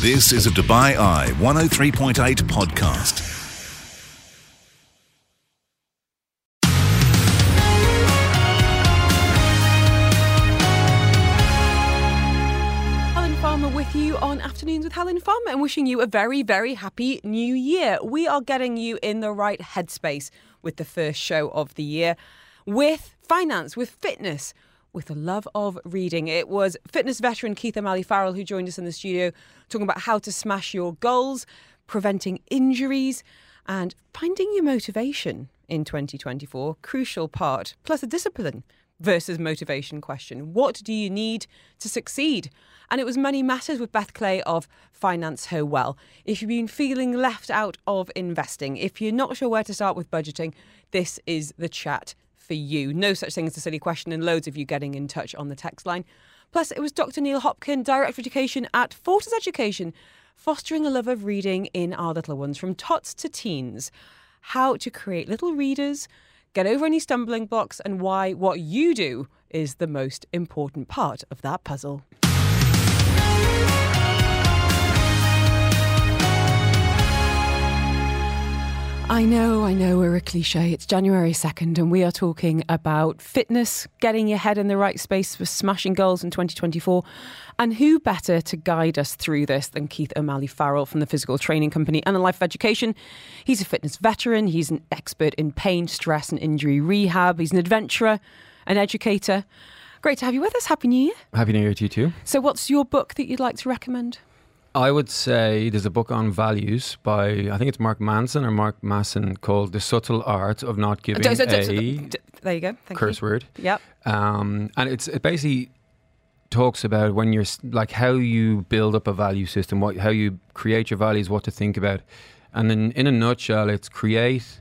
This is a Dubai Eye 103.8 podcast. Helen Farmer with you on Afternoons with Helen Farmer and wishing you a very, very happy new year. We are getting you in the right headspace with the first show of the year with finance, with fitness, with a love of reading. It was fitness veteran Keith O'Malley Farrell who joined us in the studio talking about how to smash your goals, preventing injuries, and finding your motivation in 2024. Crucial part, plus a discipline versus motivation question. What do you need to succeed? And it was Money Matters with Beth Clay of Finance Her Well. If you've been feeling left out of investing, if you're not sure where to start with budgeting, this is the chat for you. No such thing as a silly question, and loads of you getting in touch on the text line. Plus, it was Dr. Neil Hopkin, Director of Education at Fortes Education, fostering a love of reading in our little ones from tots to teens. How to create little readers, get over any stumbling blocks, and why what you do is the most important part of that puzzle. I know, I know we're a cliche. It's January 2nd, and we are talking about fitness, getting your head in the right space for smashing goals in 2024. And who better to guide us through this than Keith O'Malley Farrell from the Physical Training Company and the Life of Education? He's a fitness veteran, he's an expert in pain, stress, and injury rehab, he's an adventurer, an educator. Great to have you with us. Happy New Year. Happy New Year to you too. So, what's your book that you'd like to recommend? I would say there's a book on values by I think it's Mark Manson or Mark Masson called "The Subtle Art of Not Giving so- so- so- there you go. Thank Curse you. word." Yep. Um, and it's it basically talks about when you're like how you build up a value system, what how you create your values, what to think about, and then in a nutshell, it's create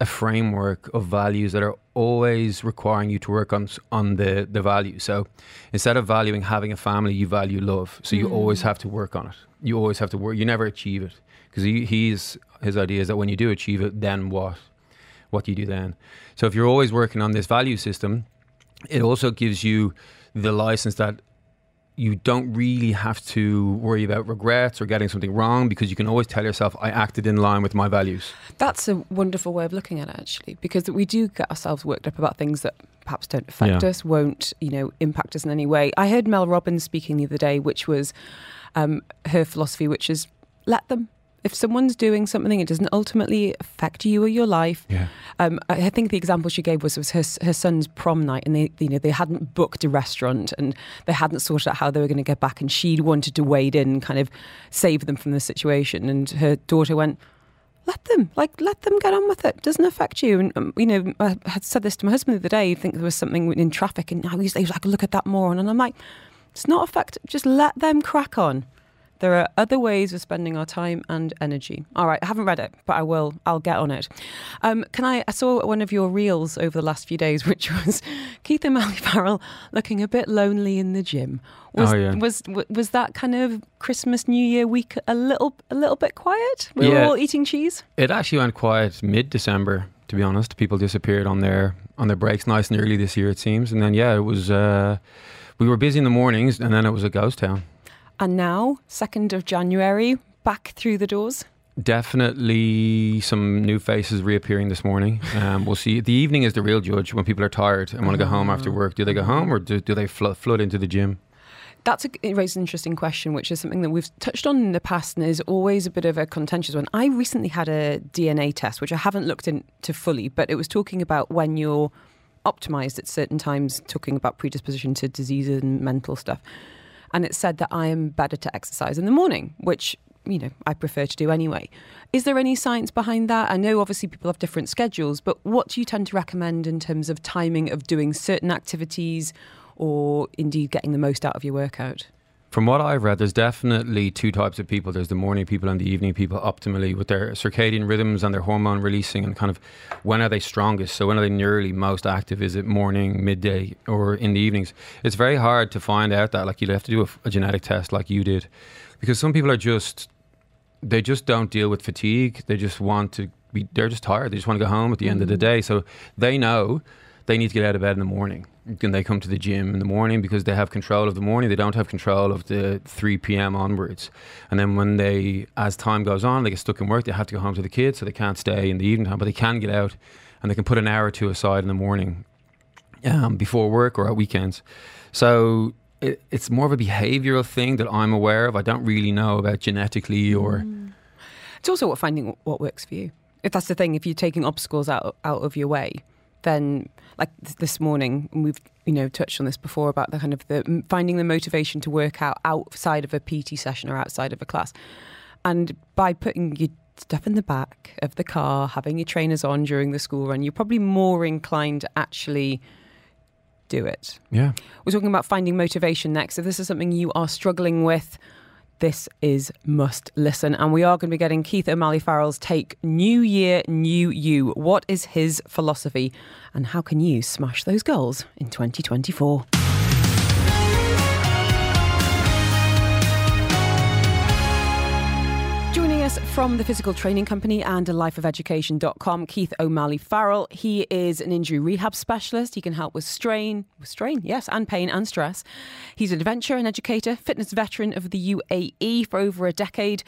a framework of values that are always requiring you to work on on the the value. So instead of valuing having a family, you value love. So you always mm. have to work on it. You always have to work. You never achieve it because he, he's his idea is that when you do achieve it, then what? What do you do then? So if you're always working on this value system, it also gives you the license that you don't really have to worry about regrets or getting something wrong because you can always tell yourself, I acted in line with my values. That's a wonderful way of looking at it, actually, because we do get ourselves worked up about things that perhaps don't affect Yeah. us, won't you know impact us in any way. I heard Mel Robbins speaking the other day, which was um, her philosophy, which is let them. If someone's doing something, it doesn't ultimately affect you or your life. Yeah. Um, I think the example she gave was was her her son's prom night, and they you know they hadn't booked a restaurant and they hadn't sorted out how they were going to get back, and she wanted to wade in, and kind of save them from the situation, and her daughter went. Let them, like, let them get on with it. Doesn't affect you. And um, you know, I had said this to my husband the other day. I think there was something in traffic, and he was, he was like, "Look at that moron," and I'm like, "It's not affect. Just let them crack on." There are other ways of spending our time and energy. All right, I haven't read it, but I will. I'll get on it. Um, can I? I saw one of your reels over the last few days, which was Keith O'Malley Farrell looking a bit lonely in the gym. Was, Oh, yeah. was was that kind of Christmas New Year week a little a little bit quiet? We were all eating cheese. It actually went quiet mid December, to be honest. People disappeared on their on their breaks nice and early this year, it seems. And then yeah, it was uh, we were busy in the mornings and then it was a ghost town. And now, second of January, back through the doors. Definitely some new faces reappearing this morning. Um, we'll see. The evening is the real judge when people are tired and want to go home after work. Do they go home or do, do they flo- flood into the gym? That's a, it raises an interesting question, which is something that we've touched on in the past and is always a bit of a contentious one. I recently had a DNA test, which I haven't looked into fully, but it was talking about when you're optimized at certain times, talking about predisposition to disease and mental stuff. And it said that I am better to exercise in the morning, which you know I prefer to do anyway. Is there any science behind that? I know obviously people have different schedules, but what do you tend to recommend in terms of timing of doing certain activities or indeed getting the most out of your workout? From what I've read, there's definitely two types of people. There's the morning people and the evening people optimally with their circadian rhythms and their hormone releasing and kind of when are they strongest? So when are they nearly most active? Is it morning, midday, or in the evenings? It's very hard to find out that. Like you'd have to do a, a genetic test like you did. Because some people are just they just don't deal with fatigue. They just want to be they're just tired. They just want to go home at the end of the mm-hmm. day. So they know they need to get out of bed in the morning. Then they come to the gym in the morning because they have control of the morning. They don't have control of the 3 p.m. onwards. And then when they, as time goes on, they get stuck in work, they have to go home to the kids, so they can't stay in the evening time, but they can get out and they can put an hour or two aside in the morning um, before work or at weekends. So it, it's more of a behavioral thing that I'm aware of. I don't really know about genetically or. It's also what finding what works for you. If that's the thing, if you're taking obstacles out out of your way, then like this morning, and we've you know touched on this before about the kind of the finding the motivation to work out outside of a PT session or outside of a class, and by putting your stuff in the back of the car, having your trainers on during the school run, you're probably more inclined to actually do it. Yeah. We're talking about finding motivation next. If this is something you are struggling with, this is must listen. And we are going to be getting Keith O'Malley Farrell's take New Year, New You. What is his philosophy? And how can you smash those goals in 2024? Us from the physical training company and a lifeofeducation.com, Keith O'Malley Farrell. He is an injury rehab specialist. He can help with strain, with strain, yes, and pain and stress. He's an adventurer and educator, fitness veteran of the UAE for over a decade.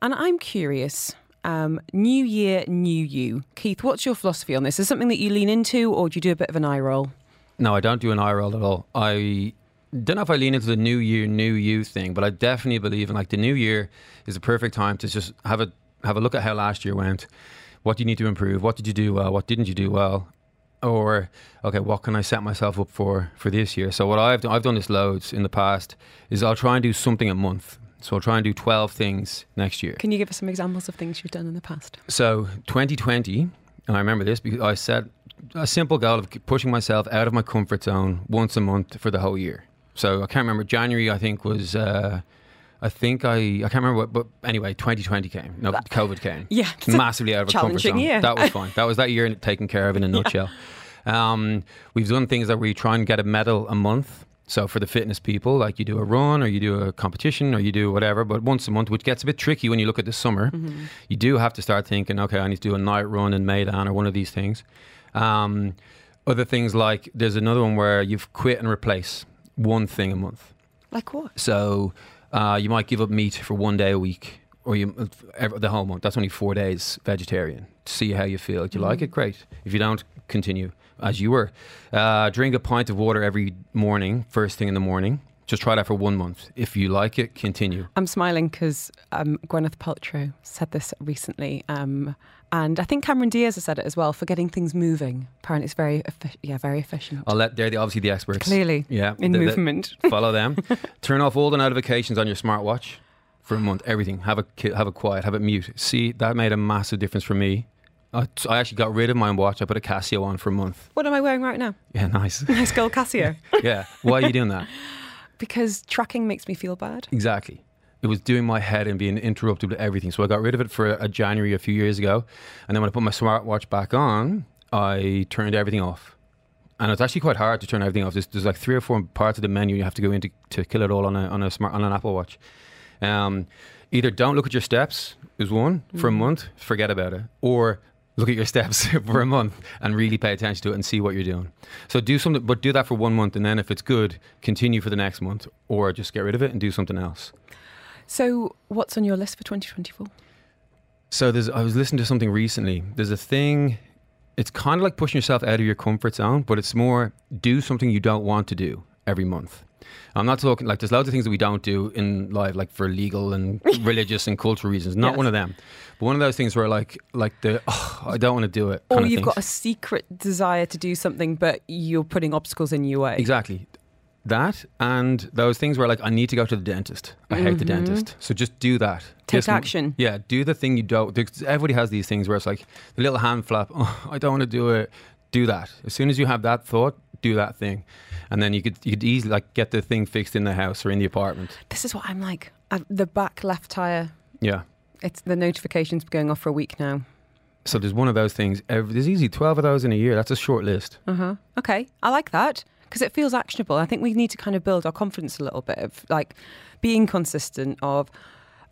And I'm curious, um, new year, new you. Keith, what's your philosophy on this? Is something that you lean into or do you do a bit of an eye roll? No, I don't do an eye roll at all. I don't know if I lean into the new year, new you thing, but I definitely believe in like the new year is a perfect time to just have a have a look at how last year went. What do you need to improve? What did you do well? What didn't you do well? Or okay, what can I set myself up for for this year? So what I've done, I've done this loads in the past is I'll try and do something a month. So I'll try and do twelve things next year. Can you give us some examples of things you've done in the past? So 2020, and I remember this because I set a simple goal of pushing myself out of my comfort zone once a month for the whole year. So I can't remember January. I think was. Uh, I think I I can't remember what, but anyway, 2020 came. No, COVID came. Yeah, massively out of a comfort zone. year. That was fine. That was that year taken care of in a nutshell. Um, we've done things that we try and get a medal a month. So for the fitness people, like you do a run or you do a competition or you do whatever, but once a month, which gets a bit tricky when you look at the summer, Mm-hmm. you do have to start thinking, okay, I need to do a night run in Meydan or one of these things. Um, other things like there's another one where you've quit and replace one thing a month. Like what? So uh, you might give up meat for one day a week, or you ev- the whole month. That's only four days vegetarian. See how you feel. Do you like it? Great. If you don't, continue as you were. Uh, drink a pint of water every morning, first thing in the morning. Just try that for one month. If you like it, continue. I'm smiling because um, Gwyneth Paltrow said this recently, um, and I think Cameron Diaz has said it as well. For getting things moving, apparently it's very, yeah, very efficient. I'll let they're the, obviously the experts. Clearly, yeah, in the- the- movement. follow them. Turn off all the notifications on your smartwatch for a month. Everything. Have it ki- have it quiet. Have it mute. See, that made a massive difference for me. I, I actually got rid of my watch. I put a Casio on for a month. What am I wearing right now? Yeah, nice. Nice gold Casio. yeah. Why are you doing that? Because tracking makes me feel bad. Exactly. It was doing my head and being interrupted with everything. So I got rid of it for a January a few years ago. And then when I put my smartwatch back on, I turned everything off. And it's actually quite hard to turn everything off. There's, there's like three or four parts of the menu you have to go into to kill it all on a on a smart on an Apple Watch. Um, either don't look at your steps is one for a month, forget about it, or look at your steps for a month and really pay attention to it and see what you're doing. So do something, but do that for one month, and then if it's good, continue for the next month, or just get rid of it and do something else. So, what's on your list for 2024? So there's, I was listening to something recently. There's a thing. It's kind of like pushing yourself out of your comfort zone, but it's more do something you don't want to do every month. I'm not talking like there's loads of things that we don't do in life, like for legal and religious and cultural reasons. Not Yes. one of them, but one of those things where like like the oh, I don't want to do it. Or of you've got a secret desire to do something, but you're putting obstacles in your way. Exactly. That and those things where like I need to go to the dentist. I hate the dentist. So just do that. Mm-hmm. Take action. Yeah, do the thing you don't. Everybody has these things where it's like the little hand flap. Oh, I don't want to do it. Do that. As soon as you have that thought, do that thing, and then you could you could easily like get the thing fixed in the house or in the apartment. This is what I'm like. the back left tire. Yeah. It's the notifications going off for a week now. So there's one of those things. Every, there's easily twelve of those in a year. That's a short list. Uh huh. Okay, I like that because it feels actionable. I think we need to kind of build our confidence a little bit of like being consistent. Of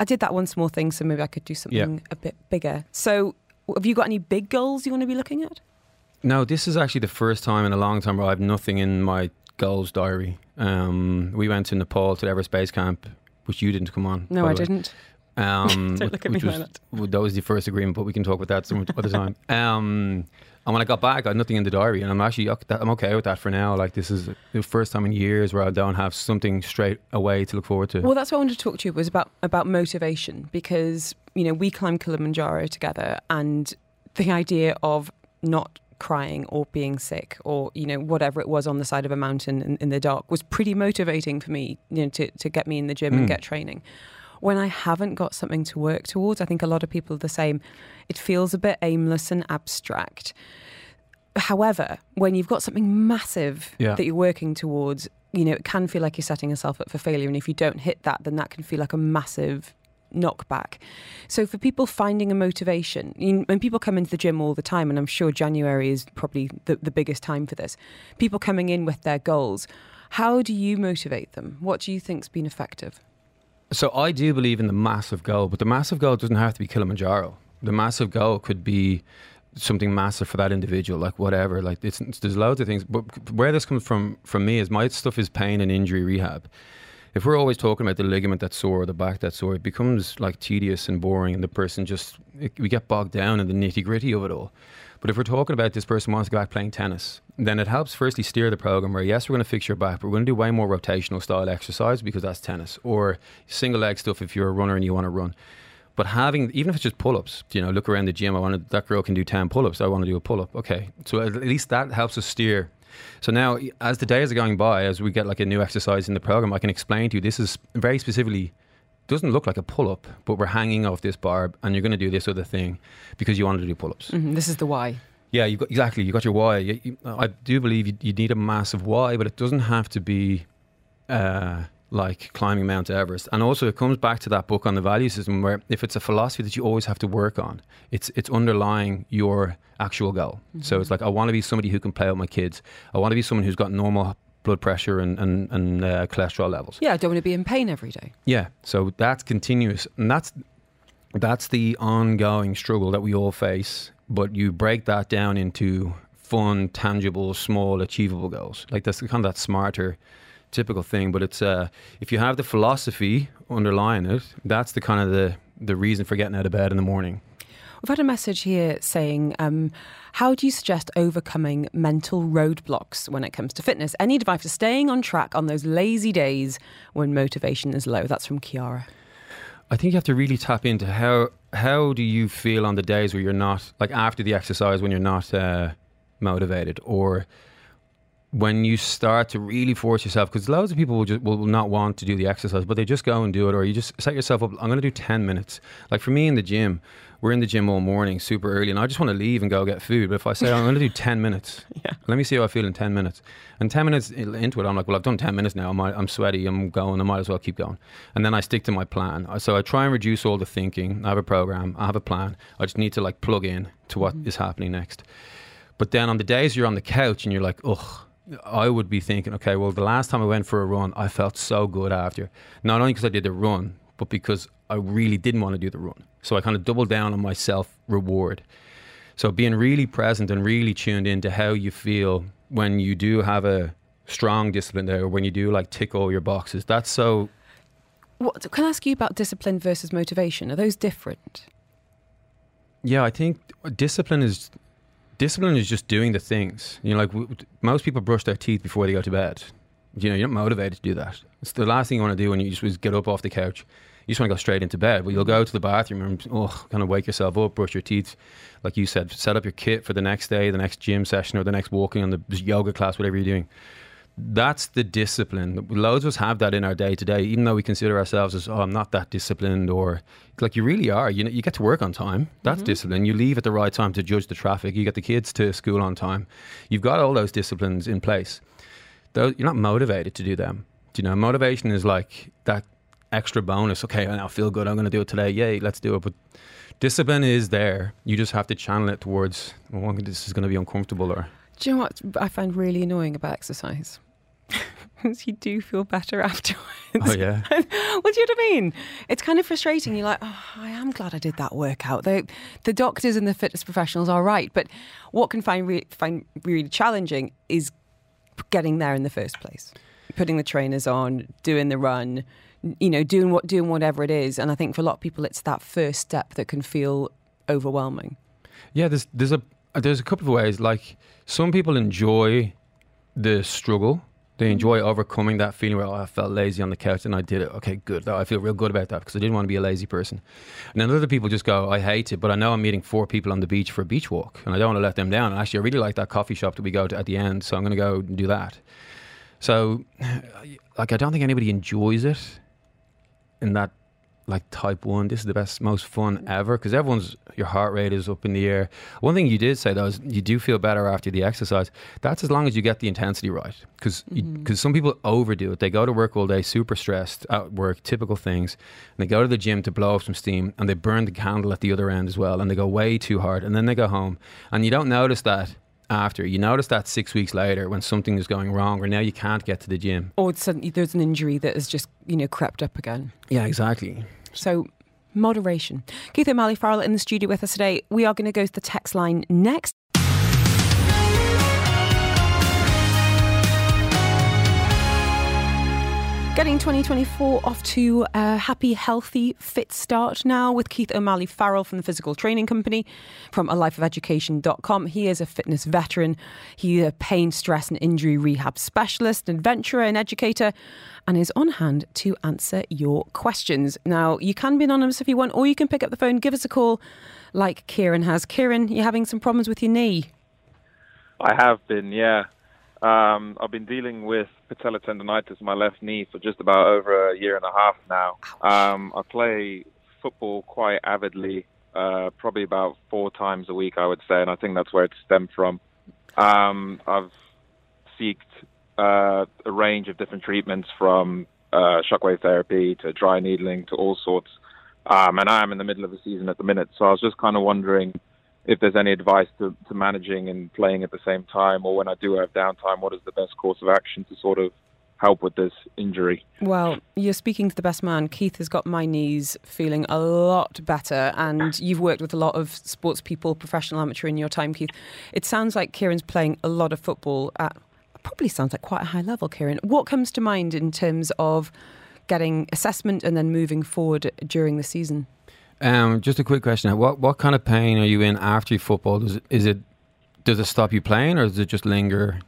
I did that one small thing, so maybe I could do something a bit bigger. So, have you got any big goals you want to be looking at? No, this is actually the first time in a long time where I have nothing in my goals diary. Um, we went to Nepal to the Everest Base Camp, which you didn't come on. No, I didn't. Um, Don't look at me was, like well, that was the first agreement, but we can talk about that some other time. Um, and when I got back, I had nothing in the diary, and I'm actually I'm okay with that for now. Like this is the first time in years where I don't have something straight away to look forward to. Well, that's what I wanted to talk to you was about about motivation because you know we climbed Kilimanjaro together, and the idea of not crying or being sick or you know whatever it was on the side of a mountain in, in the dark was pretty motivating for me you know to, to get me in the gym and Mm. get training when i haven't got something to work towards i think a lot of people are the same it feels a bit aimless and abstract however when you've got something massive Yeah. that you're working towards you know it can feel like you're setting yourself up for failure and if you don't hit that then that can feel like a massive knockback so for people finding a motivation, when people come into the gym all the time, and I'm sure January is probably the, the biggest time for this, people coming in with their goals, how do you motivate them? What do you think's been effective? So I do believe in the massive goal, but the massive goal doesn't have to be Kilimanjaro. The massive goal could be something massive for that individual, like whatever. Like it's there's loads of things. But where this comes from from me is my stuff is pain and injury rehab. If we're always talking about the ligament that's sore, or the back that's sore, it becomes like tedious and boring, and the person just it, we get bogged down in the nitty gritty of it all. But if we're talking about this person wants to go back playing tennis, then it helps firstly steer the program where yes, we're going to fix your back, but we're going to do way more rotational style exercise because that's tennis, or single leg stuff if you're a runner and you want to run. But having, even if it's just pull ups, you know, look around the gym, I want that girl can do 10 pull ups, I want to do a pull up. Okay. So at least that helps us steer. So now, as the days are going by, as we get like a new exercise in the program, I can explain to you this is very specifically doesn't look like a pull up, but we're hanging off this bar and you're going to do this other thing because you wanted to do pull ups. Mhm, this is the why. Yeah, you got exactly. You got your why. You, you, I do believe you, you need a massive why, but it doesn't have to be uh, like climbing Mount Everest. And also, it comes back to that book on the value system, where if it's a philosophy that you always have to work on, it's it's underlying your actual goal. So it's like I want to be somebody who can play with my kids. I want to be someone who's got normal blood pressure and and, and uh, cholesterol levels. Yeah, I don't want to be in pain every day. Yeah, so that's continuous, and that's that's the ongoing struggle that we all face. But you break that down into fun, tangible, small, achievable goals. Like that's kind of that smarter, typical thing. But it's uh, if you have the philosophy underlying it, that's the kind of the the reason for getting out of bed in the morning. We've had a message here saying, um, How do you suggest overcoming mental roadblocks when it comes to fitness? Any advice for staying on track on those lazy days when motivation is low? That's from Kiara. I think you have to really tap into how how do you feel on the days where you're not like after the exercise when you're not uh, motivated or when you start to really force yourself because loads of people will just will not want to do the exercise but they just go and do it or you just set yourself up I'm going to do 10 minutes. Like for me in the gym we're in the gym all morning super early and I just want to leave and go get food but if I say I'm going to do 10 minutes Yeah. let me see how I feel in 10 minutes. And 10 minutes into it I'm like well I've done 10 minutes now I'm, I'm sweaty I'm going I might as well keep going. And then I stick to my plan. So I try and reduce all the thinking. I have a program I have a plan. I just need to like plug in to what mm-hmm. is happening next. But then on the days you're on the couch and you're like, ugh, I would be thinking, okay, well, the last time I went for a run, I felt so good after. Not only because I did the run, but because I really didn't want to do the run. So I kind of doubled down on my self reward. So being really present and really tuned into how you feel when you do have a strong discipline there, or when you do like tick all your boxes, that's so What, can I ask you about discipline versus motivation? Are those different? Yeah, I think discipline is discipline is just doing the things. You know, like w- most people brush their teeth before they go to bed. You know, you're not motivated to do that. It's the last thing you want to do when you just get up off the couch. You just want to go straight into bed. But you'll go to the bathroom and oh, kind of wake yourself up, brush your teeth, like you said, set up your kit for the next day, the next gym session, or the next walking on the yoga class, whatever you're doing. That's the discipline. Loads of us have that in our day to day, even though we consider ourselves as, oh, I'm not that disciplined, or like you really are. You know, you get to work on time. That's mm-hmm. discipline. You leave at the right time to judge the traffic. You get the kids to school on time. You've got all those disciplines in place. Though you're not motivated to do them. Do you know, motivation is like that extra bonus. Okay, I now feel good. I'm going to do it today. Yay, let's do it. But discipline is there. You just have to channel it towards. Well, this is going to be uncomfortable, or Do you know what I find really annoying about exercise? You do feel better afterwards. Oh, yeah. well, do you know what I mean? It's kind of frustrating. You're like, oh, I am glad I did that workout. The, the doctors and the fitness professionals are right. But what can find, re- find really challenging is getting there in the first place, putting the trainers on, doing the run, you know, doing what doing whatever it is. And I think for a lot of people, it's that first step that can feel overwhelming. Yeah, there's there's a there's a couple of ways. Like some people enjoy the struggle. They mm-hmm. enjoy overcoming that feeling where oh, I felt lazy on the couch and I did it. Okay, good. I feel real good about that because I didn't want to be a lazy person. And then other people just go, I hate it, but I know I'm meeting four people on the beach for a beach walk and I don't want to let them down. And actually, I really like that coffee shop that we go to at the end, so I'm going to go and do that. So, like, I don't think anybody enjoys it in that like type one. This is the best, most fun ever because everyone's your heart rate is up in the air. One thing you did say though is you do feel better after the exercise. That's as long as you get the intensity right because because mm-hmm. some people overdo it. They go to work all day super stressed at work, typical things, and they go to the gym to blow off some steam and they burn the candle at the other end as well, and they go way too hard, and then they go home and you don't notice that after. You notice that six weeks later when something is going wrong, or now you can't get to the gym. Or suddenly there's an injury that has just you know crept up again. Yeah, exactly. So moderation. Keith O'Malley Farrell in the studio with us today. We are going to go to the text line next. Getting 2024 off to a happy, healthy, fit start now with Keith O'Malley Farrell from the Physical Training Company from a life of alifeofeducation.com. He is a fitness veteran. He's a pain, stress, and injury rehab specialist, adventurer, and educator, and is on hand to answer your questions. Now, you can be anonymous if you want, or you can pick up the phone, give us a call like Kieran has. Kieran, you're having some problems with your knee. I have been, yeah. Um, I've been dealing with patellar tendonitis in my left knee for just about over a year and a half now. Um, I play football quite avidly, uh, probably about four times a week, I would say, and I think that's where it stemmed from. Um, I've seeked uh, a range of different treatments from uh, shockwave therapy to dry needling to all sorts. Um, and I am in the middle of the season at the minute, so I was just kind of wondering if there's any advice to, to managing and playing at the same time, or when I do have downtime, what is the best course of action to sort of help with this injury? Well, you're speaking to the best man. Keith has got my knees feeling a lot better, and you've worked with a lot of sports people, professional, amateur, in your time, Keith. It sounds like Kieran's playing a lot of football at probably sounds like quite a high level, Kieran. What comes to mind in terms of getting assessment and then moving forward during the season? Um, just a quick question: What what kind of pain are you in after you football? Does it, is it does it stop you playing, or does it just linger?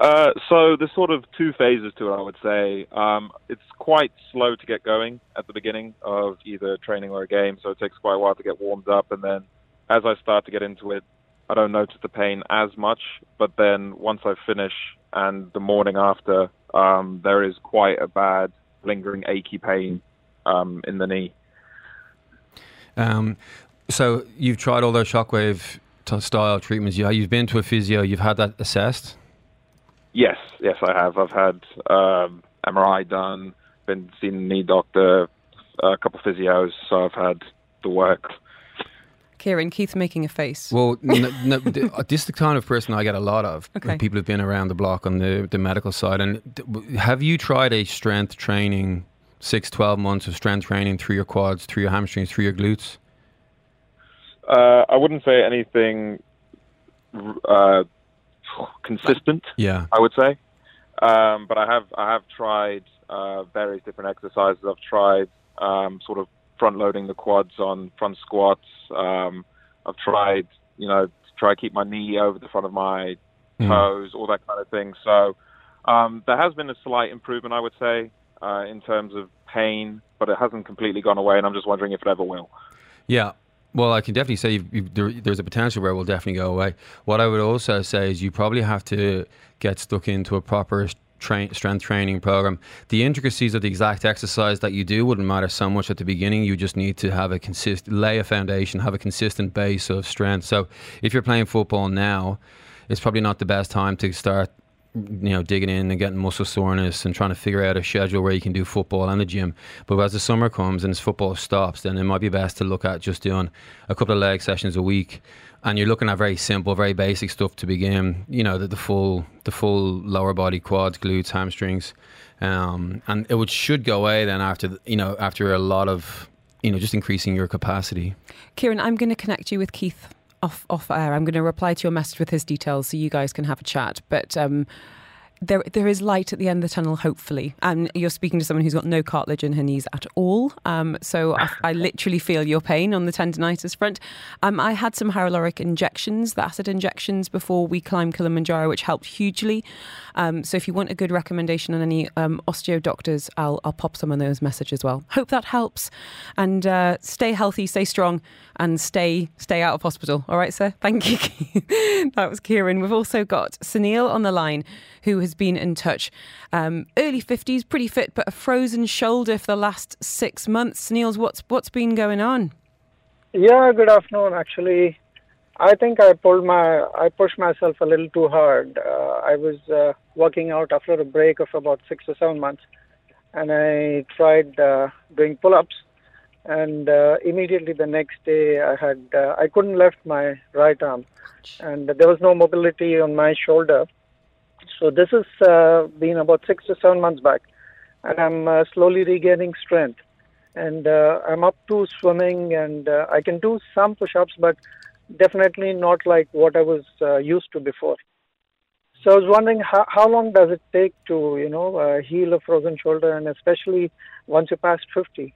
Uh, so there's sort of two phases to it. I would say um, it's quite slow to get going at the beginning of either training or a game, so it takes quite a while to get warmed up. And then as I start to get into it, I don't notice the pain as much. But then once I finish and the morning after, um, there is quite a bad lingering achy pain um, in the knee. Um, so you've tried all those shockwave style treatments. You, you've been to a physio. You've had that assessed. Yes, yes, I have. I've had um, MRI done. Been seen a knee doctor, a couple of physios. So I've had the work. Kieran, Keith's making a face. Well, no, no, this is the kind of person I get a lot of. Okay. People have been around the block on the, the medical side. And have you tried a strength training six, 12 months of strength training through your quads, through your hamstrings, through your glutes? Uh, I wouldn't say anything uh, consistent. Yeah, I would say, um, but I have I have tried uh, various different exercises. I've tried um, sort of front loading the quads on front squats. Um, I've tried you know to try to keep my knee over the front of my mm. toes, mm. all that kind of thing. So um, there has been a slight improvement, I would say uh, in terms of pain, but it hasn't completely gone away, and I'm just wondering if it ever will. Yeah. Well, I can definitely say you've, you've, there, there's a potential where it will definitely go away. What I would also say is you probably have to get stuck into a proper Train, strength training program. The intricacies of the exact exercise that you do wouldn't matter so much at the beginning. You just need to have a consist, lay a foundation, have a consistent base of strength. So if you're playing football now, it's probably not the best time to start you know, digging in and getting muscle soreness and trying to figure out a schedule where you can do football and the gym. But as the summer comes and football stops, then it might be best to look at just doing a couple of leg sessions a week. And you're looking at very simple, very basic stuff to begin. You know, the, the full, the full lower body, quads, glutes, hamstrings, um, and it would should go away then after you know after a lot of you know just increasing your capacity. Kieran, I'm going to connect you with Keith off off air. I'm going to reply to your message with his details so you guys can have a chat. But um, there there is light at the end of the tunnel, hopefully. And you're speaking to someone who's got no cartilage in her knees at all. Um, so I, I, literally feel your pain on the tendonitis front. Um, I had some hyaluronic injections, the acid injections, before we climbed Kilimanjaro, which helped hugely. Um, so if you want a good recommendation on any um, osteo doctors, I'll, I'll pop some of those messages as well. Hope that helps. And uh, stay healthy, stay strong, and stay stay out of hospital. All right, sir. Thank you. that was Kieran. We've also got Sunil on the line, who has been in touch. Um, early fifties, pretty fit, but a frozen shoulder for the last six months. Sunil's what's what's been going on? Yeah, good afternoon. Actually, I think I pulled my I pushed myself a little too hard. Uh, I was uh, working out after a break of about six or seven months, and I tried uh, doing pull-ups, and uh, immediately the next day I had uh, I couldn't lift my right arm, and there was no mobility on my shoulder. So this has uh, been about six to seven months back, and I'm slowly regaining strength, and I'm up to swimming, and I can do some push-ups, but definitely not like what I was uh, used to before. So I was wondering how, how long does it take to you know uh, heal a frozen shoulder, and especially once you pass fifty.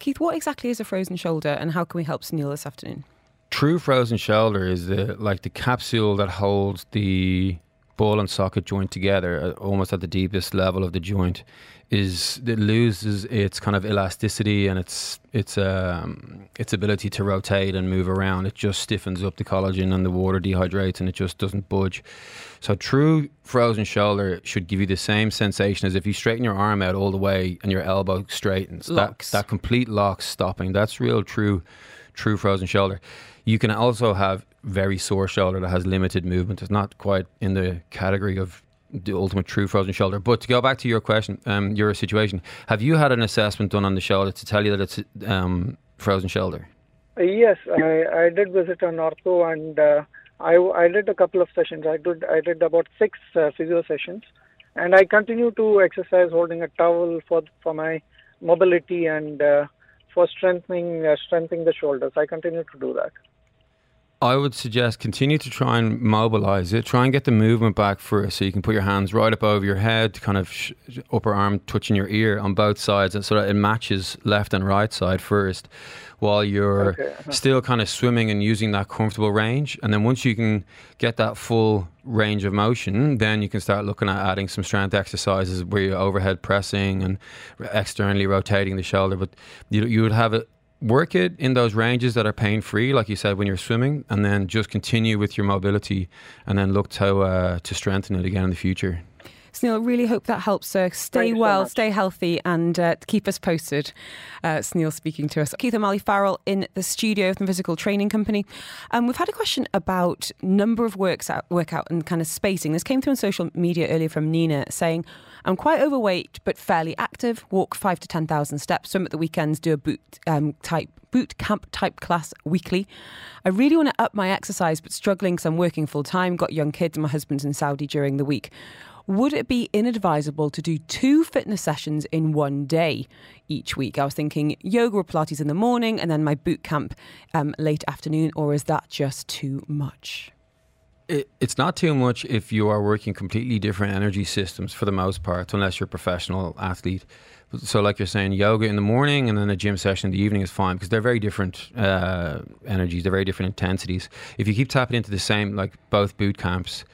Keith, what exactly is a frozen shoulder, and how can we help Sunil this afternoon? True frozen shoulder is the like the capsule that holds the ball and socket joint together, uh, almost at the deepest level of the joint is it loses its kind of elasticity and its its um, its ability to rotate and move around. It just stiffens up the collagen and the water dehydrates and it just doesn't budge. So true frozen shoulder should give you the same sensation as if you straighten your arm out all the way and your elbow straightens. Locks. That that complete lock stopping. That's real true true frozen shoulder. You can also have very sore shoulder that has limited movement. It's not quite in the category of the ultimate true frozen shoulder. But to go back to your question, um, your situation, have you had an assessment done on the shoulder to tell you that it's um, frozen shoulder? Uh, yes, I, I did visit an ortho and uh, I, I did a couple of sessions. I did I did about six uh, physio sessions, and I continue to exercise holding a towel for for my mobility and uh, for strengthening uh, strengthening the shoulders. I continue to do that. I would suggest continue to try and mobilize it. Try and get the movement back first, so you can put your hands right up over your head, kind of sh- upper arm touching your ear on both sides, and so that it matches left and right side first, while you're okay. Uh-huh. still kind of swimming and using that comfortable range. And then once you can get that full range of motion, then you can start looking at adding some strength exercises where you're overhead pressing and externally rotating the shoulder. But you you would have it work it in those ranges that are pain free, like you said, when you're swimming, and then just continue with your mobility and then look to, uh, to strengthen it again in the future. Sunil, really hope that helps. Uh, stay well, so stay healthy, and uh, keep us posted. Uh, Sunil speaking to us. Keith O'Malley Farrell in the studio from Physical Training Company. Um, we've had a question about number of works out, workout and kind of spacing. This came through on social media earlier from Nina saying, I'm quite overweight but fairly active, walk five to 10,000 steps, swim at the weekends, do a boot um, type boot camp type class weekly. I really want to up my exercise, but struggling because I'm working full time, got young kids, and my husband's in Saudi during the week. Would it be inadvisable to do two fitness sessions in one day each week? I was thinking yoga or Pilates in the morning and then my boot camp um, late afternoon, or is that just too much? It, it's not too much if you are working completely different energy systems for the most part, unless you're a professional athlete. So, like you're saying, yoga in the morning and then a gym session in the evening is fine because they're very different uh, energies, they're very different intensities. If you keep tapping into the same, like both boot camps,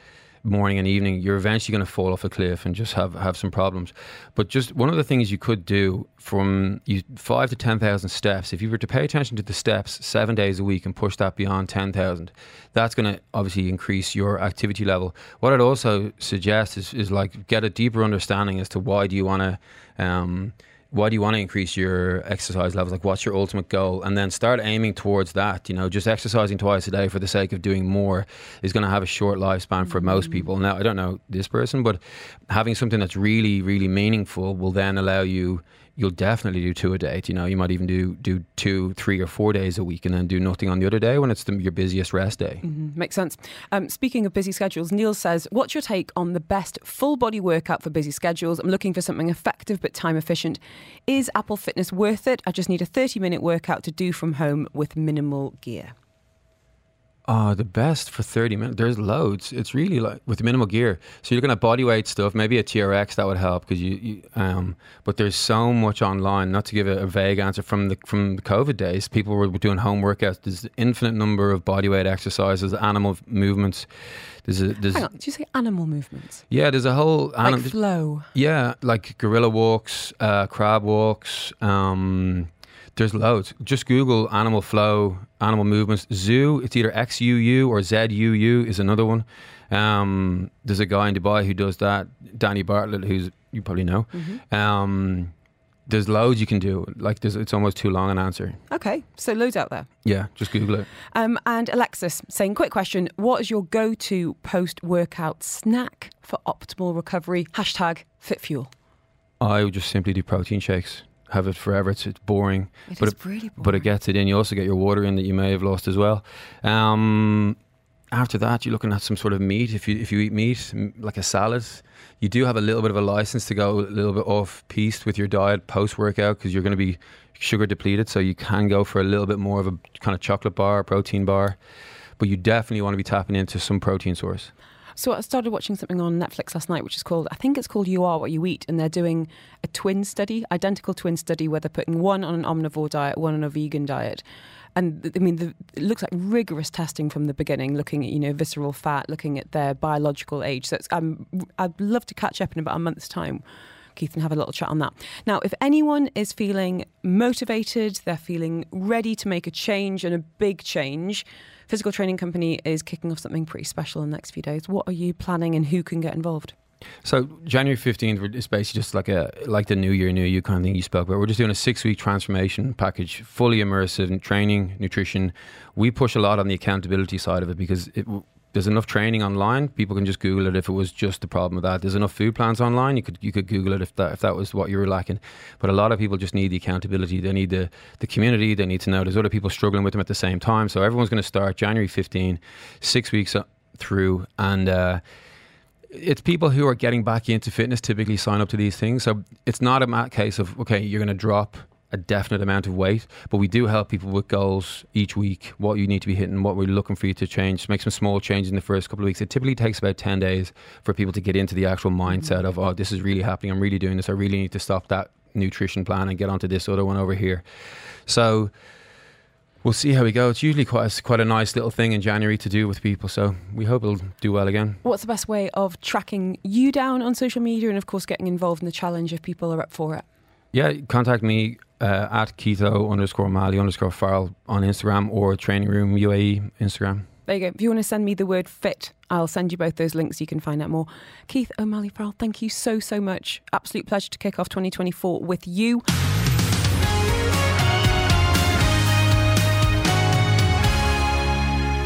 morning and evening, you're eventually going to fall off a cliff and just have, have some problems. But just one of the things you could do from you, five to 10,000 steps, if you were to pay attention to the steps seven days a week and push that beyond 10,000, that's going to obviously increase your activity level. What I'd also suggest is, is like get a deeper understanding as to why do you want to. Um, why do you want to increase your exercise levels? Like, what's your ultimate goal? And then start aiming towards that. You know, just exercising twice a day for the sake of doing more is going to have a short lifespan for most mm-hmm. people. Now, I don't know this person, but having something that's really, really meaningful will then allow you you'll definitely do two a day. You know, you might even do do two, three, or four days a week, and then do nothing on the other day when it's the, your busiest rest day. Mm-hmm. Makes sense. Um, speaking of busy schedules, Neil says, "What's your take on the best full body workout for busy schedules? I'm looking for something effective but time efficient. Is Apple Fitness worth it? I just need a 30 minute workout to do from home with minimal gear." Oh, the best for 30 minutes. There's loads. It's really like with minimal gear. So you're looking at body weight stuff, maybe a TRX that would help because you, you, um, but there's so much online. Not to give a, a, vague answer from the from the COVID days, people were doing home workouts. There's an infinite number of body weight exercises, animal movements. There's a, there's, Hang on, did you say animal movements? Yeah, there's a whole like flow. Yeah, like gorilla walks, uh, crab walks. Um, there's loads. Just Google animal flow, animal movements. Zoo, it's either XUU or ZUU is another one. Um, there's a guy in Dubai who does that, Danny Bartlett, who's you probably know. Mm-hmm. Um, there's loads you can do. Like there's, it's almost too long an answer. Okay, so loads out there. Yeah, just Google it. Um, and Alexis saying, quick question: What is your go-to post-workout snack for optimal recovery? Hashtag Fit Fuel. I would just simply do protein shakes have it forever. It's, it's boring, it but it, boring. but it gets it in. You also get your water in that you may have lost as well. Um, after that, you're looking at some sort of meat. If you if you eat meat, like a salad, you do have a little bit of a license to go a little bit off piste with your diet post workout because you're going to be sugar depleted. So you can go for a little bit more of a kind of chocolate bar, protein bar, but you definitely want to be tapping into some protein source. So I started watching something on Netflix last night, which is called, I think it's called You Are What You Eat, and they're doing a twin study, identical twin study, where they're putting one on an omnivore diet, one on a vegan diet. And I mean, the, it looks like rigorous testing from the beginning, looking at you know visceral fat, looking at their biological age. So um, I'd love to catch up in about a month's time. Keith, and have a little chat on that. Now, if anyone is feeling motivated, they're feeling ready to make a change and a big change, physical training company is kicking off something pretty special in the next few days. What are you planning and who can get involved? So January fifteenth is basically just like a like the New Year, New You kind of thing you spoke about. We're just doing a six week transformation package, fully immersive in training, nutrition. We push a lot on the accountability side of it because it, there's enough training online. People can just Google it if it was just the problem of that. There's enough food plans online. You could you could Google it if that if that was what you were lacking. But a lot of people just need the accountability. They need the the community. They need to know there's other people struggling with them at the same time. So everyone's going to start January 15, six weeks through, and. Uh, it's people who are getting back into fitness typically sign up to these things. So it's not a case of okay, you're going to drop a definite amount of weight, but we do help people with goals each week, what you need to be hitting, what we're looking for you to change, make some small changes in the first couple of weeks. It typically takes about 10 days for people to get into the actual mm-hmm. mindset of, oh, this is really happening. I'm really doing this. I really need to stop that nutrition plan and get onto this other one over here. So, we'll see how we go. It's usually quite a, quite a nice little thing in January to do with people, so we hope it'll do well again. What's the best way of tracking you down on social media and, of course, getting involved in the challenge if people are up for it? Yeah, contact me uh, at keto underscore Mali underscore Farrell on Instagram or Training Room UAE Instagram. There you go. If you want to send me the word fit, I'll send you both those links. You can find out more. Keith O'Malley Farrell, thank you so, so much. Absolute pleasure to kick off 2024 with you.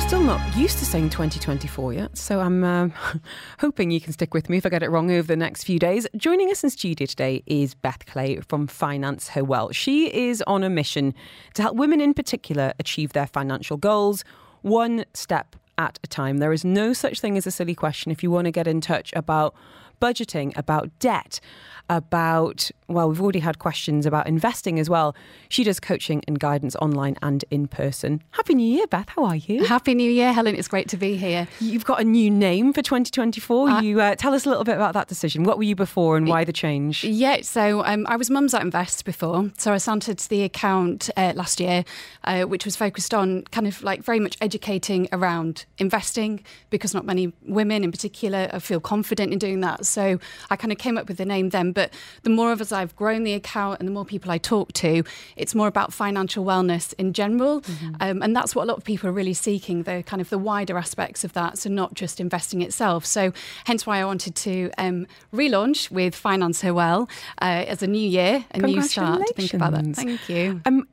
Still not used to saying 2024 yet, so I'm uh, hoping you can stick with me if I get it wrong over the next few days. Joining us in studio today is Beth Clay from Finance Her Well. She is on a mission to help women in particular achieve their financial goals one step at a time. There is no such thing as a silly question if you want to get in touch about budgeting, about debt, about, well, we've already had questions about investing as well. She does coaching and guidance online and in person. Happy New Year, Beth. How are you? Happy New Year, Helen. It's great to be here. You've got a new name for 2024. Uh, you uh, tell us a little bit about that decision. What were you before and why the change? Yeah, so um, I was Mums That Invest before. So I started the account uh, last year, uh, which was focused on kind of like very much educating around investing because not many women in particular feel confident in doing that. So I kind of came up with the name then. But the more of us I've grown the account and the more people I talk to, it's more about financial wellness in general. Mm-hmm. Um, and that's what a lot of people are really seeking, the kind of the wider aspects of that. So not just investing itself. So hence why I wanted to um, relaunch with Finance Her Well uh, as a new year, a new start to think about that. Thank you. Um,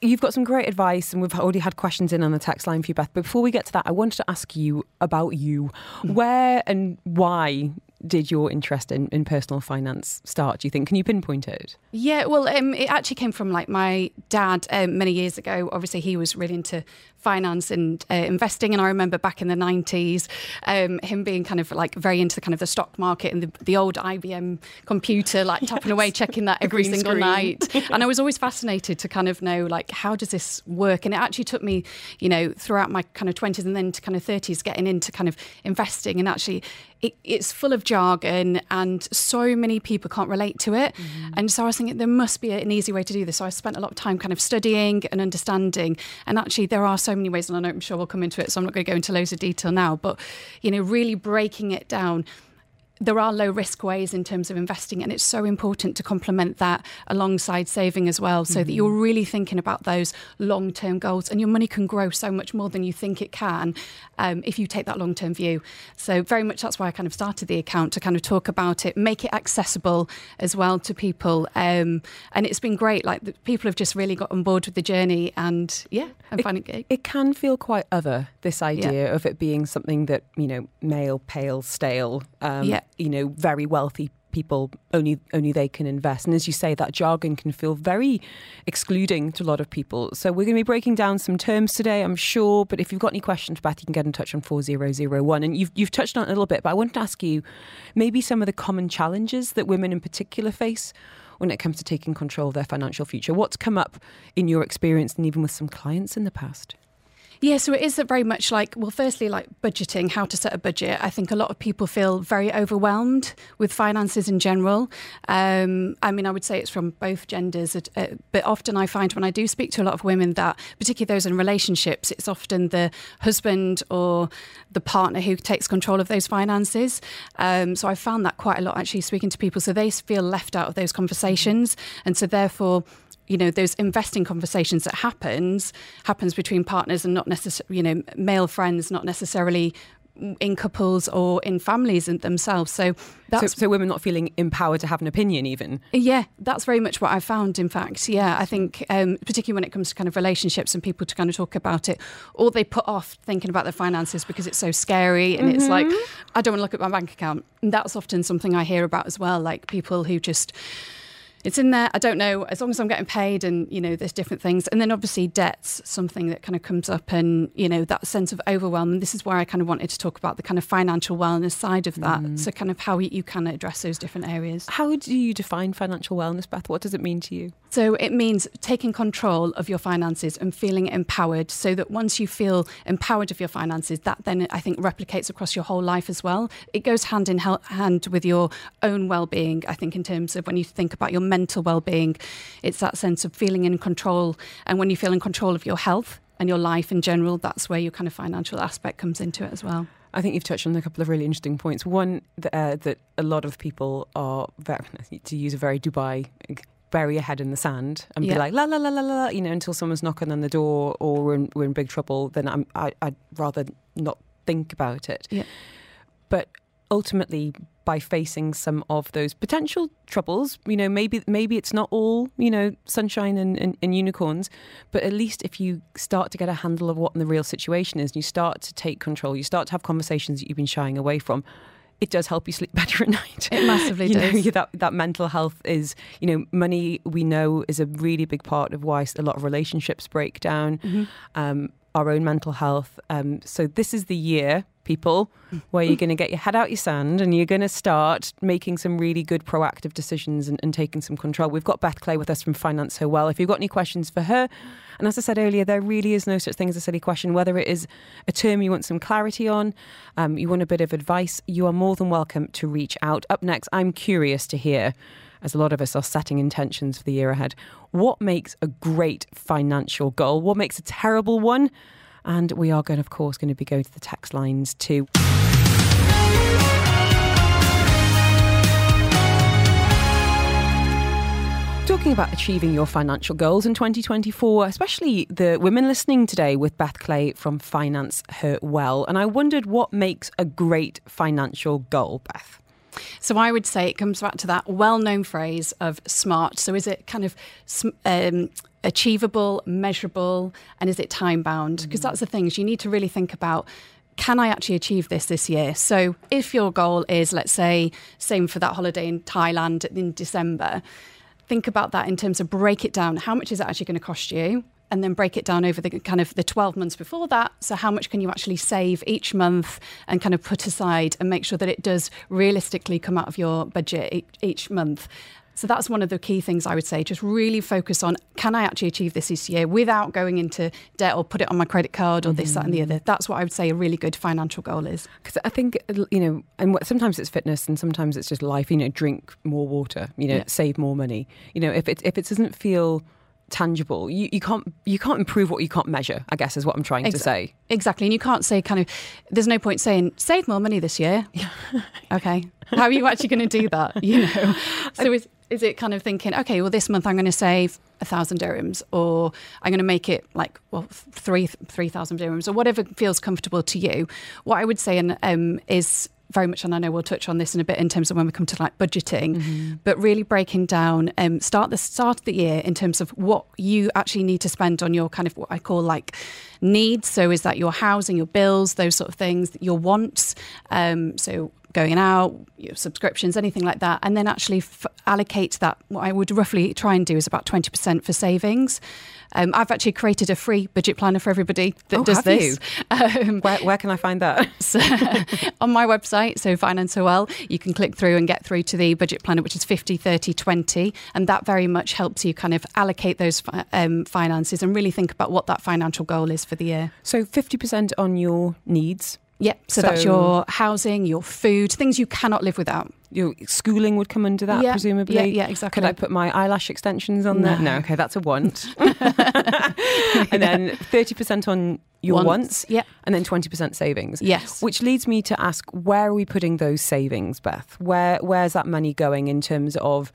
you've got some great advice, and we've already had questions in on the text line for you, Beth. But before we get to that, I wanted to ask you about you. Where and why did your interest in, in personal finance start? Do you think? Can you pinpoint it? Yeah, well, um, it actually came from like my dad um, many years ago. Obviously, he was really into finance and uh, investing, and I remember back in the nineties, um, him being kind of like very into the kind of the stock market and the, the old IBM computer, like tapping away, checking that every single screen. night. and I was always fascinated to kind of know like how does this work? And it actually took me, you know, throughout my kind of twenties and then to kind of thirties, getting into kind of investing, and actually. It, it's full of jargon, and so many people can't relate to it. And so I was thinking there must be an easy way to do this. So I spent a lot of time kind of studying and understanding. And actually, there are so many ways, and I know I'm sure we'll come into it. So I'm not going to go into loads of detail now, but you know, really breaking it down there are low risk ways in terms of investing, and it's so important to complement that alongside saving as well, so that you're really thinking about those long term goals. And your money can grow so much more than you think it can um, if you take that long term view. So, very much that's why I kind of started the account to kind of talk about it, make it accessible as well to people. Um, and it's been great. Like, the, people have just really got on board with the journey, and yeah, I'm finding it. It can feel quite other, this idea of it being something that, you know, male, pale, stale, um, Yeah. You know, very wealthy people only only they can invest. And as you say that jargon can feel very excluding to a lot of people. So we're going to be breaking down some terms today i'm sure. But if you've got any questions Beth you can get in touch on 4001 and you've you've touched on it a little bit but i wanted to ask you maybe some of the common challenges that women in particular face when it comes to taking control of their financial future. What's come up in your experience and even with some clients in the past Yeah, so it is very much like, well, firstly, like budgeting, how to set a budget. I think a lot of people feel very overwhelmed with finances in general. Um, I mean, I would say it's from both genders, but often I find when I do speak to a lot of women that, particularly those in relationships, it's often the husband or the partner who takes control of those finances. Um, so I found that quite a lot actually speaking to people. So they feel left out of those conversations. And so therefore, you know those investing conversations that happens happens between partners and not necessarily you know male friends not necessarily in couples or in families and themselves so so, that's so women not feeling empowered to have an opinion even yeah, that's very much what I found. In fact, yeah, I think um, particularly when it comes to kind of relationships and people to kind of talk about it, or they put off thinking about their finances because it's so scary and it's like I don't want to look at my bank account. And that's often something I hear about as well, like people who just it's in there. I don't know. As long as I'm getting paid, and you know, there's different things, and then obviously debts, something that kind of comes up, and you know, that sense of overwhelm. And this is where I kind of wanted to talk about the kind of financial wellness side of that. Mm. So, kind of how you can address those different areas. How do you define financial wellness, Beth? What does it mean to you? So it means taking control of your finances and feeling empowered so that once you feel empowered of your finances, that then I think replicates across your whole life as well. It goes hand in hand with your own well being, I think, in terms of when you think about your mental well being, it's that sense of feeling in control. And when you feel in control of your health and your life in general, that's where your kind of financial aspect comes into it as well. I think you've touched on a couple of really interesting points. One, uh, that a lot of people are, very, to use a very Dubai, bury your head in the sand and be like, la, la, la, la, la, you know, until someone's knocking on the door or we're in, we're in big trouble, then I'm, I, I'd rather not think about it. Yeah. But ultimately, by facing some of those potential troubles, you know, maybe maybe it's not all, you know, sunshine and, and, and unicorns, but at least if you start to get a handle of what the real situation is and you start to take control, you start to have conversations that you've been shying away from, it does help you sleep better at night. It massively you know, does. that that mental health is, you know, money we know is a really big part of why a lot of relationships break down. Mm-hmm. Um, our own mental health. Um, so this is the year, people, where you're going to get your head out your sand and you're going to start making some really good proactive decisions and, and taking some control. We've got Beth Clay with us from Finance Her Well. If you've got any questions for her, and as I said earlier, there really is no such thing as a silly question. Whether it is a term you want some clarity on, um, you want a bit of advice, you are more than welcome to reach out. Up next, I'm curious to hear, as a lot of us are setting intentions for the year ahead, what makes a great financial goal? What makes a terrible one? And we are going, of course, going to be going to the text lines too. Talking about achieving your financial goals in 2024, especially the women listening today with Beth Clay from Finance Her Well. And I wondered what makes a great financial goal, Beth? So I would say it comes back to that well-known phrase of smart. So is it kind of um, achievable, measurable, and is it time bound? Because that's the thing. Is you need to really think about can I actually achieve this this year? So if your goal is, let's say, same for that holiday in Thailand in December, think about that in terms of break it down. How much is it actually going to cost you? And then break it down over the kind of the 12 months before that. So, how much can you actually save each month and kind of put aside and make sure that it does realistically come out of your budget each month? So that's one of the key things I would say. Just really focus on can I actually achieve this this year without going into debt or put it on my credit card or mm-hmm. this, that, and the other. That's what I would say a really good financial goal is. Because I think, you know, and sometimes it's fitness and sometimes it's just life, you know, drink more water, you know, yeah. save more money. You know, if it, if it doesn't feel tangible. You, you can't you can't improve what you can't measure. I guess is what I'm trying Exa- to say. Exactly, and you can't say kind of. There's no point saying save more money this year. okay, how are you actually going to do that? You know, so is is it kind of thinking, okay, well this month I'm going to save a thousand dirhams, or I'm going to make it like well three three thousand dirhams, or whatever feels comfortable to you. What I would say and um, is very much, and I know we'll touch on this in a bit in terms of when we come to like budgeting, mm-hmm. but really breaking down, um, start the start of the year in terms of what you actually need to spend on your kind of what I call like needs. So is that your housing, your bills, those sort of things, your wants. Um, so going out, your subscriptions, anything like that, and then actually f- allocate that. What I would roughly try and do is about 20% for savings. Um, I've actually created a free budget planner for everybody that oh, does this. Um, where, where, can I find that? So, on my website, so Finance So Well, you can click through and get through to the budget planner, which is 50, 30, 20. And that very much helps you kind of allocate those um, finances and really think about what that financial goal is for the year. So 50% on your needs, Yep. So, so, that's your housing, your food, things you cannot live without. Your schooling would come under that, yeah, presumably. Yeah, yeah, exactly. Could I put my eyelash extensions on no. there? No. Okay, that's a want. and then thirty percent on your wants, wants. Yeah. And then twenty percent savings. Yes. Which leads me to ask, where are we putting those savings, Beth? Where where's that money going in terms of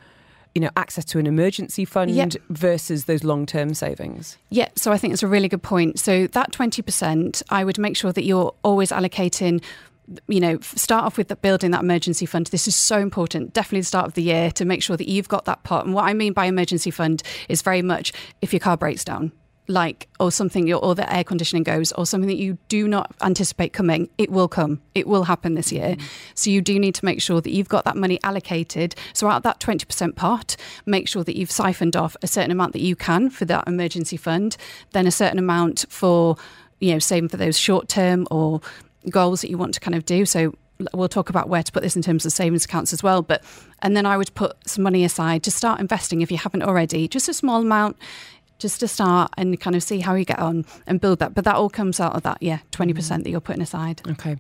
you know, access to an emergency fund yep. versus those long term savings? Yeah, so I think it's a really good point. So that 20%, I would make sure that you're always allocating you know, start off with the, building that emergency fund. This is so important, definitely the start of the year, to make sure that you've got that pot. And what I mean by emergency fund is very much if your car breaks down, like or something your or the air conditioning goes or something that you do not anticipate coming it will come. It will happen this year. Mm. so you do need to make sure that you've got that money allocated. So out of that 20% pot make sure that you've siphoned off a certain amount that you can for that emergency fund then a certain amount for you know saving for those short term or goals that you want to kind of do. So we'll talk about where to put this in terms of savings accounts as well but and then i would put some money aside to start investing if you haven't already just a small amount just to start and kind of see how you get on and build that. But that all comes out of that, yeah, 20% mm-hmm. that you're putting aside. Okay.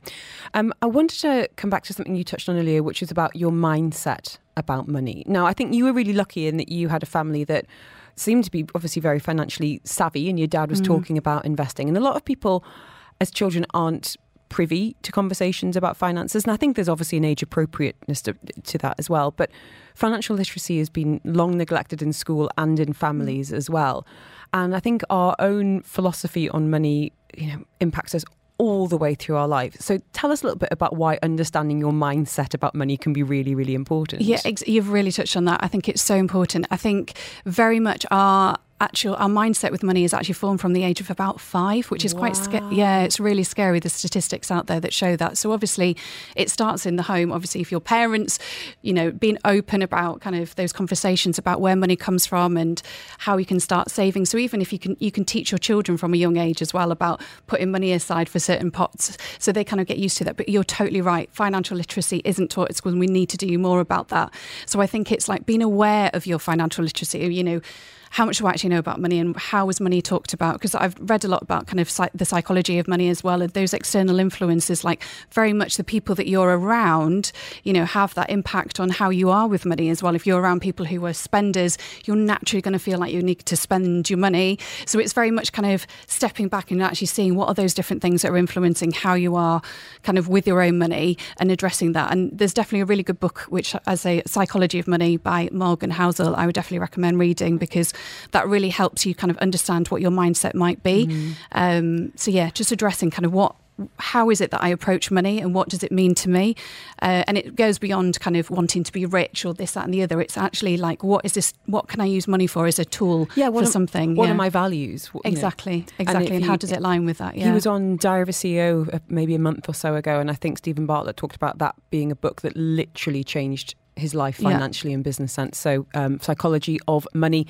Um, I wanted to come back to something you touched on earlier, which is about your mindset about money. Now, I think you were really lucky in that you had a family that seemed to be obviously very financially savvy and your dad was mm. talking about investing. And a lot of people as children aren't privy to conversations about finances. And I think there's obviously an age appropriateness to, to, that as well. But financial literacy has been long neglected in school and in families as well. And I think our own philosophy on money you know, impacts us all the way through our life. So tell us a little bit about why understanding your mindset about money can be really, really important. Yeah, ex- you've really touched on that. I think it's so important. I think very much our actual our mindset with money is actually formed from the age of about five, which is wow. quite scary. Yeah, it's really scary. The statistics out there that show that. So obviously, it starts in the home. Obviously, if your parents, you know, being open about kind of those conversations about where money comes from and how you can start saving. So even if you can, you can teach your children from a young age as well about putting money aside for certain pots, so they kind of get used to that. But you're totally right. Financial literacy isn't taught at school, and we need to do more about that. So I think it's like being aware of your financial literacy. You know how much do I actually know about money and how is money talked about? Because I've read a lot about kind of psych- the psychology of money as well, and those external influences, like very much the people that you're around, you know, have that impact on how you are with money as well. If you're around people who are spenders, you're naturally going to feel like you need to spend your money. So it's very much kind of stepping back and actually seeing what are those different things that are influencing how you are kind of with your own money and addressing that. And there's definitely a really good book, which as a Psychology of Money by Morgan Housel, I would definitely recommend reading because that really helps you kind of understand what your mindset might be. Mm-hmm. Um, so yeah, just addressing kind of what how is it that I approach money and what does it mean to me? Uh, and it goes beyond kind of wanting to be rich or this, that, and the other. It's actually like, what is this? What can I use money for as a tool yeah, for something? What yeah. are my values? Exactly, know? exactly. And, and how does it line with that? Yeah. He was on Diary of a CEO uh, maybe a month or so ago, and I think Steven Bartlett talked about that being a book that literally changed his life financially yeah. and business sense. So, um, psychology of money,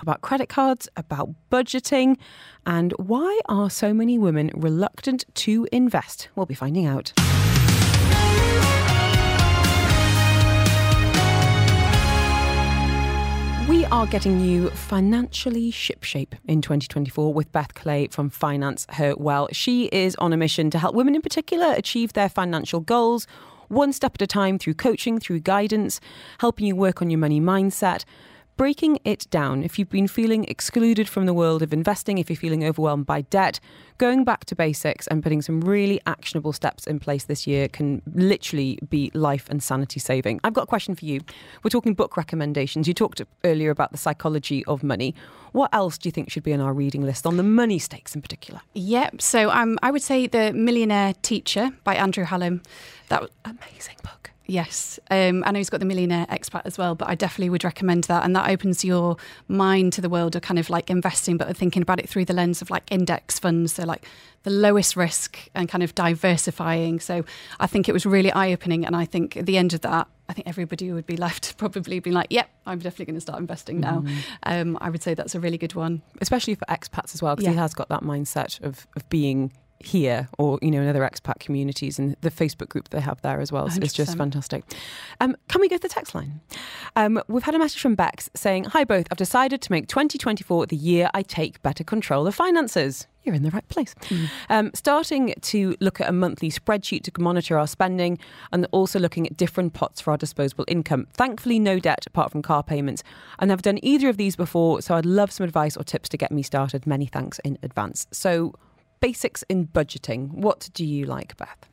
about credit cards, about budgeting, and why are so many women reluctant to invest? We'll be finding out. We are getting you financially shipshape in 2024 with Beth Clay from Finance Her Well. She is on a mission to help women in particular achieve their financial goals one step at a time through coaching, through guidance, helping you work on your money mindset breaking it down. If you've been feeling excluded from the world of investing, if you're feeling overwhelmed by debt, going back to basics and putting some really actionable steps in place this year can literally be life and sanity saving. I've got a question for you. We're talking book recommendations. You talked earlier about the psychology of money. What else do you think should be on our reading list on the money stakes in particular? Yep. So um, I would say The Millionaire Teacher by Andrew Hallam. That was amazing book. Yes, um, I know he's got the Millionaire Expat as well, but I definitely would recommend that, and that opens your mind to the world of kind of like investing, but thinking about it through the lens of like index funds, so like the lowest risk and kind of diversifying. So I think it was really eye opening, and I think at the end of that, I think everybody would be left probably being like, "Yep, I'm definitely going to start investing now." Mm. Um, I would say that's a really good one, especially for expats as well, because yeah. he has got that mindset of of being here or you know in other expat communities and the Facebook group they have there as well. So it's just fantastic. Um, can we go to the text line? Um, we've had a message from Bex saying, "Hi both. I've decided to make 2024 the year I take better control of finances." You're in the right place. Mm. Um, starting to look at a monthly spreadsheet to monitor our spending and also looking at different pots for our disposable income. Thankfully, no debt apart from car payments. And I've never done either of these before, so I'd love some advice or tips to get me started. Many thanks in advance. So, basics in budgeting. What do you like, Beth?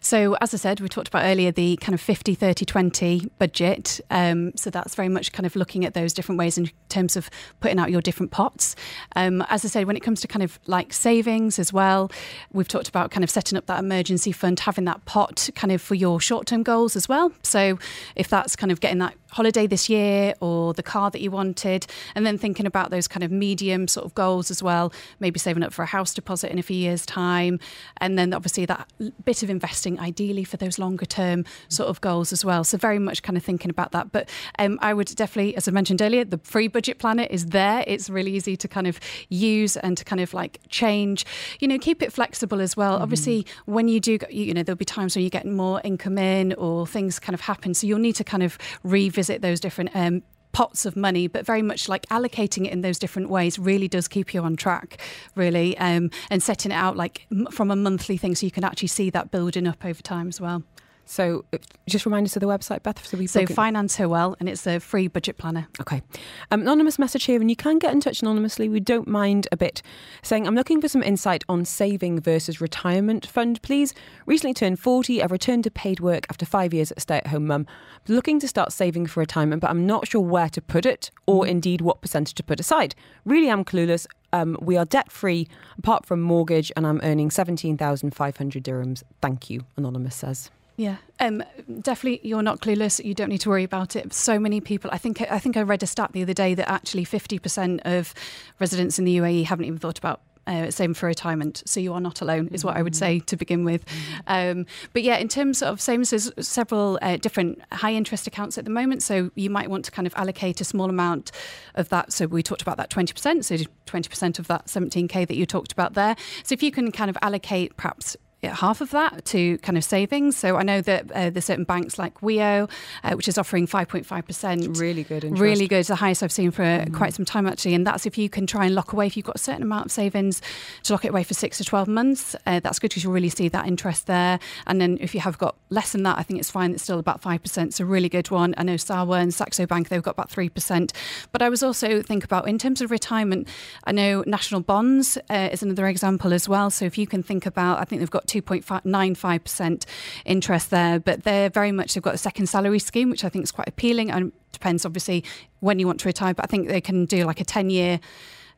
So, as I said, we talked about earlier the kind of 50, 30, 20 budget. Um, so, that's very much kind of looking at those different ways in terms of putting out your different pots. Um, as I said, when it comes to kind of like savings as well, we've talked about kind of setting up that emergency fund, having that pot kind of for your short term goals as well. So, if that's kind of getting that holiday this year or the car that you wanted, and then thinking about those kind of medium sort of goals as well, maybe saving up for a house deposit in a few years' time, and then obviously that bit of investing ideally for those longer term sort of goals as well. So very much kind of thinking about that. But um, I would definitely, as I mentioned earlier, the free budget planner is there. It's really easy to kind of use and to kind of like change. You know, keep it flexible as well. Mm-hmm. Obviously, when you do, you know, there'll be times when you get more income in or things kind of happen. So you'll need to kind of revisit revisit those different um, pots of money, but very much like allocating it in those different ways really does keep you on track, really, um, and setting it out like m- from a monthly thing so you can actually see that building up over time as well. So uh, just remind us of the website, Beth. So we so finance her well, and it's a free budget planner. Okay. Um, anonymous message here, and you can get in touch anonymously. We don't mind a bit. Saying I'm looking for some insight on saving versus retirement fund, please. Recently turned 40. I've returned to paid work after five years at stay-at-home mum. Looking to start saving for retirement, but I'm not sure where to put it, or mm. indeed what percentage to put aside. Really, am clueless. Um, we are debt free apart from mortgage, and I'm earning 17,500 dirhams. Thank you, Anonymous says. Yeah, um, definitely. You're not clueless. You don't need to worry about it. So many people. I think. I think I read a stat the other day that actually 50% of residents in the UAE haven't even thought about uh, same for retirement. So you are not alone, is what I would say to begin with. Um, but yeah, in terms of same, there's several uh, different high interest accounts at the moment. So you might want to kind of allocate a small amount of that. So we talked about that 20%. So 20% of that 17k that you talked about there. So if you can kind of allocate perhaps half of that to kind of savings. So I know that uh, there's certain banks like WIO, uh, which is offering 5.5%. Really good interest. Really good. The highest I've seen for mm. quite some time, actually. And that's if you can try and lock away, if you've got a certain amount of savings to lock it away for six to 12 months, uh, that's good because you'll really see that interest there. And then if you have got less than that, I think it's fine. It's still about 5%. It's a really good one. I know Sarwa and Saxo Bank, they've got about 3%. But I was also think about in terms of retirement, I know national bonds uh, is another example as well. So if you can think about, I think they've got 2.95% interest there, but they're very much, they've got a second salary scheme, which I think is quite appealing and depends obviously when you want to retire, but I think they can do like a 10 year.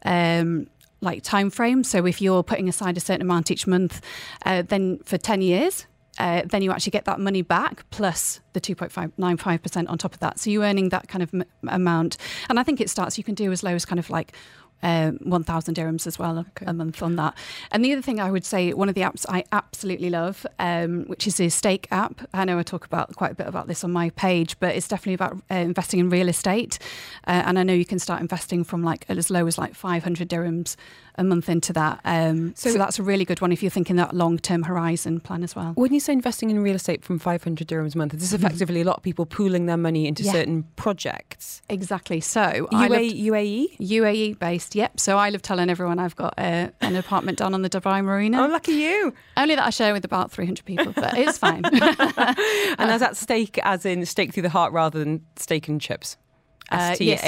Um, like time frame. So if you're putting aside a certain amount each month, uh, then for 10 years, uh, then you actually get that money back plus the 2.95% on top of that. So you're earning that kind of m- amount. And I think it starts, you can do as low as kind of like um, 1,000 dirhams as well okay. a month on that. And the other thing I would say, one of the apps I absolutely love, um, which is the Stake app. I know I talk about quite a bit about this on my page, but it's definitely about uh, investing in real estate. Uh, and I know you can start investing from like as low as like 500 dirhams a month into that. Um, so, so, that's a really good one if you're thinking that long term horizon plan as well. When you say investing in real estate from 500 dirhams a month, this is mm-hmm. effectively a lot of people pooling their money into yeah. certain projects. Exactly. So UAE, UAE? UAE based, yep. So I love telling everyone I've got uh, an apartment down on the Dubai Marina. Oh, lucky you. Only that I share with about 300 people, but it's fine. and is at stake, as in stake through the heart rather than steak and chips? Uh, yeah,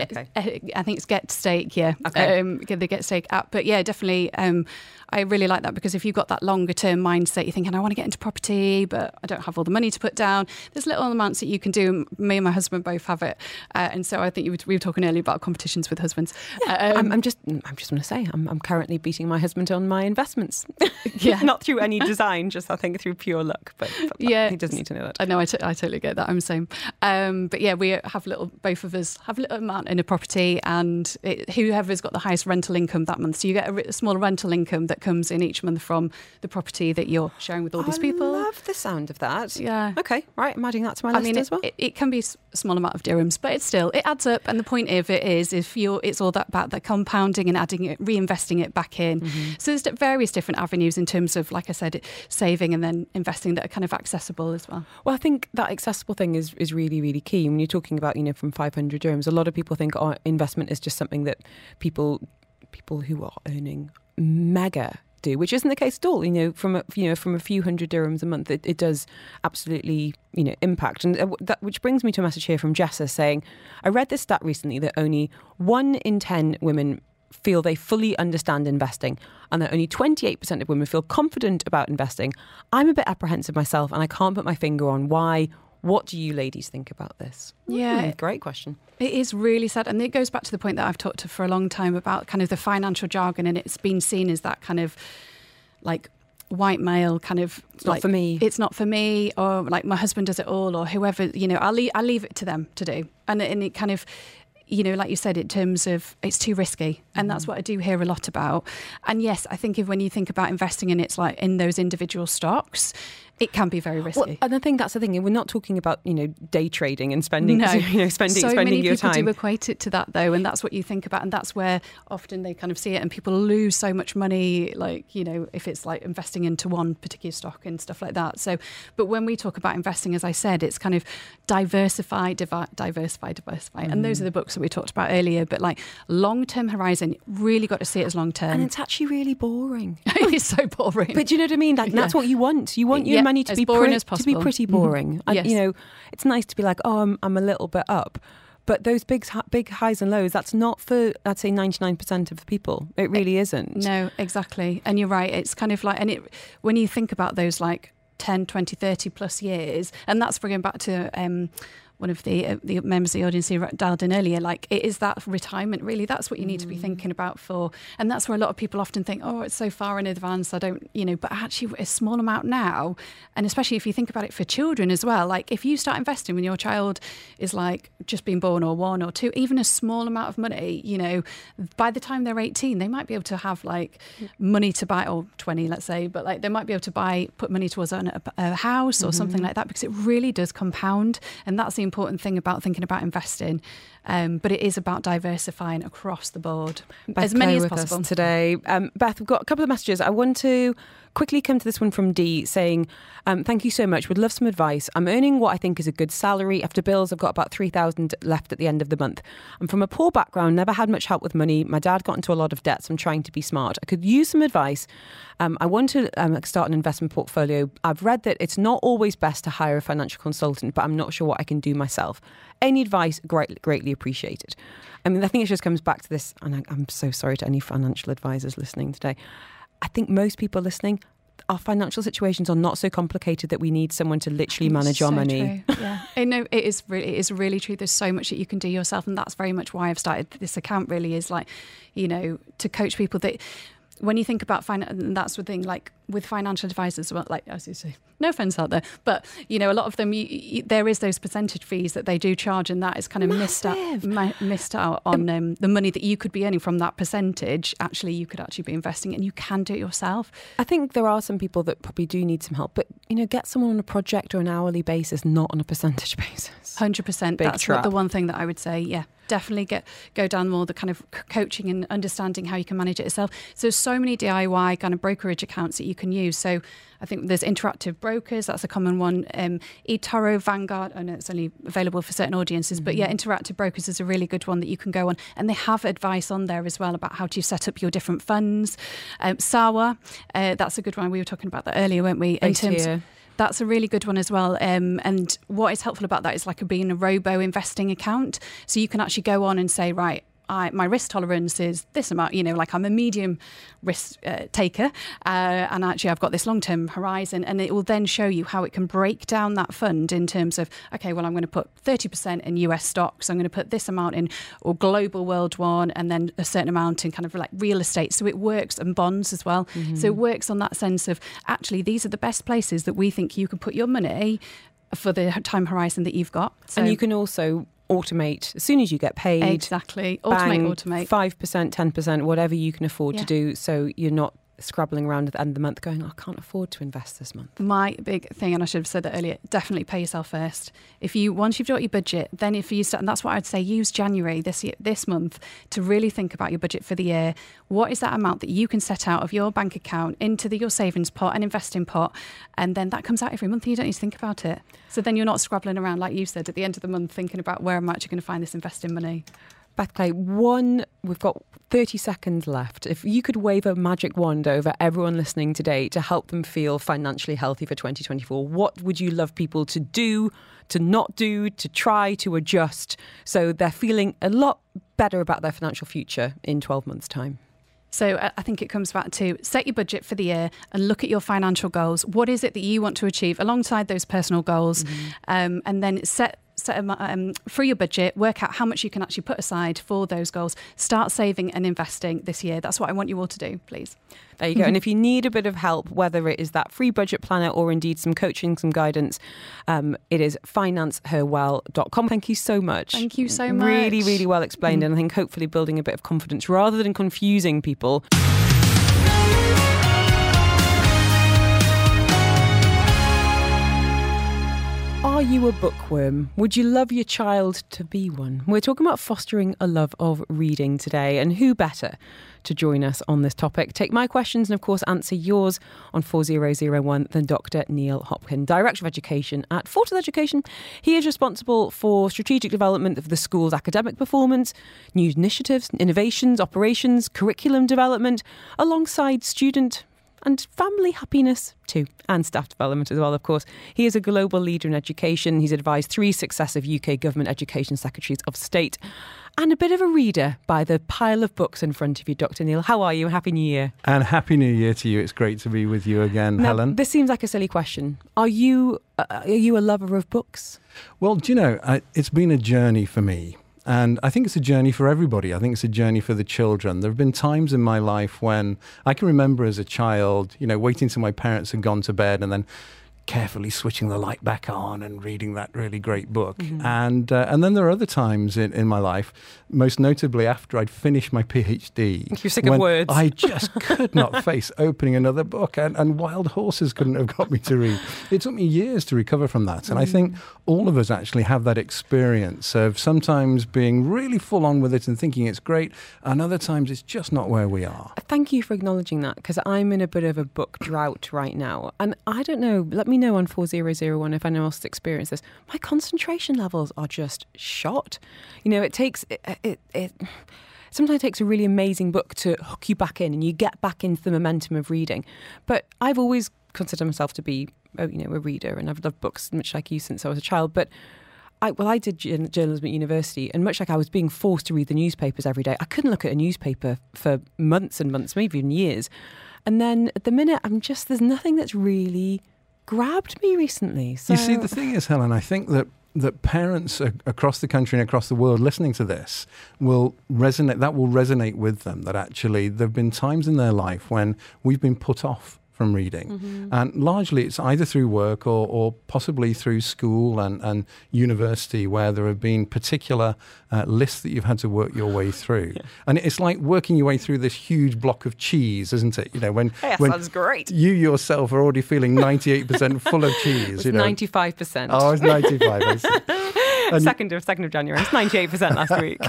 Okay. I think it's Get Stake, yeah. Okay. Um, the Get Stake app. But yeah, definitely um, I really like that because if you've got that longer term mindset, you're thinking, I want to get into property, but I don't have all the money to put down. There's little amounts that you can do. Me and my husband both have it, uh, and so I think were, we were talking earlier about competitions with husbands. Yeah, um, I'm, I'm, just, I'm just going to say, I'm, I'm currently beating my husband on my investments. yeah, not through any design, just I think through pure luck. But, but yeah, he doesn't need to know that. I know, I, t- I totally get that. I'm the same. Um, but yeah, we have little, both of us have a little amount in a property, and it, whoever's got the highest rental income that month, so you get a, a smaller rental income that comes in each month from the property that you're sharing with all these I people. I love the sound of that. Yeah. Okay, right. I'm adding that to my list mean, as well. It, it, can be a small amount of dirhams, but it's still, it adds up. And the point of it is, if you're, it's all that about the compounding and adding it, reinvesting it back in. Mm-hmm. So there's various different avenues in terms of, like I said, saving and then investing that are kind of accessible as well. Well, I think that accessible thing is, is really, really key. When you're talking about, you know, from 500 dirhams, a lot of people think, oh, investment is just something that people people who are earning mega do, which isn't the case at all. You know, from a, you know from a few hundred dirhams a month, it, it does absolutely you know impact. And uh, that which brings me to a message here from Jessa saying, I read this stat recently that only one in ten women feel they fully understand investing and that only 28% of women feel confident about investing. I'm a bit apprehensive myself and I can't put my finger on why what do you ladies think about this? Yeah, mm, great question. It is really sad. And it goes back to the point that I've talked to for a long time about kind of the financial jargon, and it's been seen as that kind of like white male kind of it's like, not for me it's not for me or like my husband does it all or whoever you know I'll leave, I'll leave it to them to do and, and it kind of you know, like you said, in terms of it's too risky, and that's mm-hmm. what I do hear a lot about. And yes, I think if when you think about investing in it's like in those individual stocks, it can be very risky. Well, and I think that's the thing. We're not talking about you know day trading and spending no. you know spending so spending many your people time. do equate it to that though, and that's what you think about, and that's where often they kind of see it, and people lose so much money, like you know if it's like investing into one particular stock and stuff like that. So, but when we talk about investing, as I said, it's kind of diversify, divi- diversify, diversify, mm. and those mm. are the books that we talked about earlier. But like long term horizon, really got to see it as long term, and it's actually really boring. it's so boring. But do you know what I mean? Like yeah. that's what you want. You want your yeah, money to be boring as possible. to be pretty mm-hmm. boring. Mm-hmm. yes. you know, it's nice to be like, oh, I'm, I'm a little bit up. But those big big highs and lows, that's not for I'd say 99% of the people. It really isn't. No, exactly. And you're right. It's kind of like and it when you think about those like 10, 20, 30 plus years, and that's bringing back to um, one of the uh, the members of the audience who dialed in earlier, like it is that retirement really. That's what you need mm. to be mm. thinking about for, and that's where a lot of people often think, oh, it's so far in advance, I don't, you know. But actually, a small amount now, and especially if you think about it for children as well. Like if you start investing when your child is like just being born or one or two, even a small amount of money, you know, by the time they're eighteen, they might be able to have like money to buy, or twenty, let's say, but like they might be able to buy, put money towards a, a house or mm-hmm. something like that because it really does compound, and that's the important thing about thinking about investing. Um, but it is about diversifying across the board, Beth as many Clay as possible. today. Um, Beth, we've got a couple of messages. I want to quickly come to this one from Dee saying, um, "Thank you so much. Would love some advice. I'm earning what I think is a good salary. After bills, I've got about three thousand left at the end of the month. I'm from a poor background, never had much help with money. My dad got into a lot of debts. so I'm trying to be smart. I could use some advice. Um, I want to um, start an investment portfolio. I've read that it's not always best to hire a financial consultant, but I'm not sure what I can do myself. Any advice, great, greatly appreciated. I mean, I think it just comes back to this, and I, I'm so sorry to any financial advisors listening today. I think most people listening, our financial situations are not so complicated that we need someone to literally manage our So money. true. Yeah, I know it is really, it is really true. There's so much that you can do yourself, and that's very much why I've started this account. Really, is like, you know, to coach people that when you think about finance, and that's the thing, like with financial advisors, well, like as you say, no offense out there, but you know, a lot of them, you, you, there is those percentage fees that they do charge, and that is kind of missed out, Massive. missed out on um, the money that you could be earning from that percentage. Actually, you could actually be investing, and you can do it yourself. I think there are some people that probably do need some help, but you know, get someone on a project or an hourly basis, not on a percentage basis. Hundred percent. That's trap. the one thing that I would say. Yeah, definitely get go down more the kind of coaching and understanding how you can manage it yourself. So there's so many DIY kind of brokerage accounts that you can use. So I think there's interactive brokers. That's a common one. Um, eToro, Vanguard. I know it's only available for certain audiences, but yeah, interactive brokers is a really good one that you can go on, and they have advice on there as well about how to set up your different funds. Um, Sarwa, uh, that's a good one. We were talking about that earlier, weren't we? In Based terms. here. That's a really good one as well. Um, and what is helpful about that is like a, being a robo investing account. So you can actually go on and say, right, I, my risk tolerance is this amount, you know, like I'm a medium risk uh, taker. Uh, and actually, I've got this long term horizon. And it will then show you how it can break down that fund in terms of, okay, well, I'm going to put 30% in US stocks. I'm going to put this amount in or global world one, and then a certain amount in kind of like real estate. So it works and bonds as well. So it works on that sense of actually, these are the best places that we think you can put your money for the time horizon that you've got. So and you can also automate as soon as you get paid. exactly automate, bang, automate. Five percent, ten percent, whatever you can afford Yeah. to do, so you're not scrabbling around at the end of the month going, I can't afford to invest this month. My big thing, and I should have said that earlier, definitely pay yourself first. If you once you've got your budget, then if you start, and that's what I'd say, use January this year, this month to really think about your budget for the year. What is that amount that you can set out of your bank account into the, your savings pot and investing pot, and then that comes out every month, and you don't need to think about it. So then you're not scrabbling around like you said at the end of the month, thinking about where am I actually going to find this investing money. Beth Clay, one, we've got 30 seconds left. If you could wave a magic wand over everyone listening today to help them feel financially healthy for 2024, what would you love people to do, to not do, to try, to adjust so they're feeling a lot better about their financial future in 12 months' time? So I I think it comes back to set your budget for the year and look at your financial goals. What is it that you want to achieve alongside those personal goals, um, and then set. Set a, um, through your budget, work out how much you can actually put aside for those goals. Start saving and investing this year. That's what I want you all to do, please. There you go. and if you need a bit of help, whether it is that free budget planner or indeed some coaching, some guidance, um, it is financeherwell.com. Thank you so much. Thank you so much. really really well explained. And I think hopefully building a bit of confidence rather than confusing people. Are you a bookworm? Would you love your child to be one? We're talking about fostering a love of reading today, and who better to join us on this topic? Take my questions and, of course, answer yours on 4001 than Dr. Neil Hopkin, Director of Education at Fortes Education. He is responsible for strategic development of the school's academic performance, new initiatives, innovations, operations, curriculum development, alongside student and family happiness too, and staff development as well, of course. He is a global leader in education. He's advised three successive UK government education secretaries of state and a bit of a reader by the pile of books in front of you, Dr. Neil. How are you? Happy New Year. And Happy New Year to you. It's great to be with you again, Now, Helen. This seems like a silly question. Are you uh, are you a lover of books? Well, do you know, I, it's been a journey for me. And I think it's a journey for everybody. I think it's a journey for the children. There have been times in my life when I can remember as a child, you know, waiting till my parents had gone to bed and then carefully switching the light back on and reading that really great book. Mm-hmm. And uh, and then there are other times in, in my life, most notably after I'd finished my PhD. You're sick of words. I just could not face opening another book, and, and Wild Horses couldn't have got me to read. It took me years to recover from that. And mm. I think all of us actually have that experience of sometimes being really full on with it and thinking it's great, and other times it's just not where we are. Thank you for acknowledging that because I'm in a bit of a book drought right now. And I don't know, let me know on 4001 if anyone else has experienced this. My concentration levels are just shot. You know, it takes it, it, it sometimes it takes a really amazing book to hook you back in and you get back into the momentum of reading. But I've always considered myself to be, oh, you know, a reader and I've loved books much like you since I was a child. But I, well, I did journalism at university, and much like I was being forced to read the newspapers every day, I couldn't look at a newspaper for months and months, maybe even years. And then at the minute, I'm just there's nothing that's really grabbed me recently. So. You see, the thing is, Helen, I think that that parents across the country and across the world listening to this will resonate that will resonate with them that actually there've been times in their life when we've been put off from reading. Mm-hmm. And largely it's either through work or, or possibly through school and, and university where there have been particular uh, lists that you've had to work your way through. yeah. And it's like working your way through this huge block of cheese, isn't it? You know, when, yes, when that's great. you yourself are already feeling 98% full of cheese. you know. 95%. Oh, it's 95. second of second of January. It's ninety eight percent last week.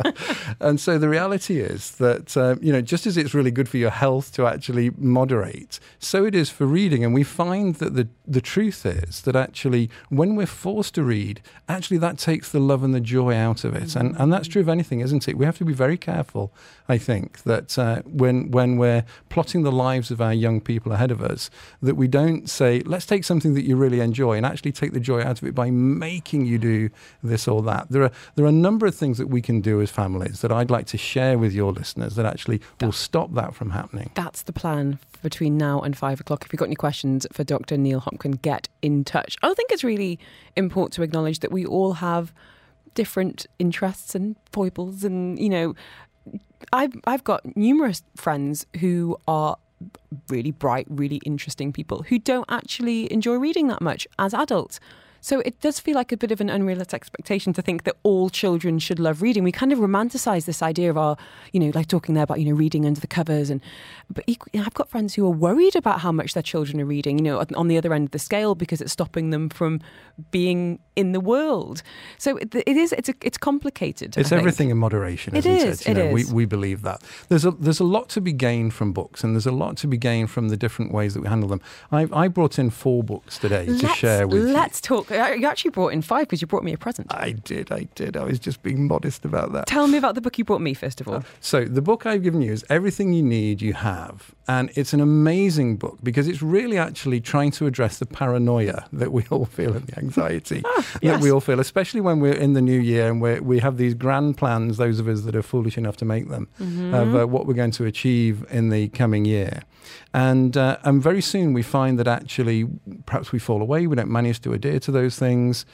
and so the reality is that um, you know just as it's really good for your health to actually moderate, so it is for reading. And we find that the the truth is that actually when we're forced to read, actually that takes the love and the joy out of it. Mm-hmm. And and that's true of anything, isn't it? We have to be very careful. I think that uh, when when we're plotting the lives of our young people ahead of us, that we don't say let's take something that you really enjoy and actually take the joy out of it by making you do this or that. There are there are a number of things that we can do as families that I'd like to share with your listeners that actually that, will stop that from happening. That's the plan between now and five o'clock. If you've got any questions for Dr. Neil Hopkin, get in touch. I think it's really important to acknowledge that we all have different interests and foibles and you know I've I've got numerous friends who are really bright, really interesting people who don't actually enjoy reading that much as adults. So it does feel like a bit of an unrealistic expectation to think that all children should love reading. We kind of romanticize this idea of our, you know, like talking there about, you know, reading under the covers. And, but I've got friends who are worried about how much their children are reading, you know, on the other end of the scale because it's stopping them from being in the world. So it, it is, it's, a, it's complicated. It's everything in moderation, it is, it? You know, it is. We, we believe that. There's a, there's a lot to be gained from books and there's a lot to be gained from the different ways that we handle them. I, I brought in four books today let's, to share with let's you. Let's talk you actually brought in five because you brought me a present. I did, I did. I was just being modest about that. Tell me about the book you brought me, first of all. Uh, so, the book I've given you is Everything You Need, You Have. And it's an amazing book because it's really actually trying to address the paranoia that we all feel and the anxiety ah, that yes. we all feel, especially when we're in the new year and we we have these grand plans, those of us that are foolish enough to make them, mm-hmm. of uh, what we're going to achieve in the coming year. And, uh, and very soon we find that actually perhaps we fall away, we don't manage to adhere to those things.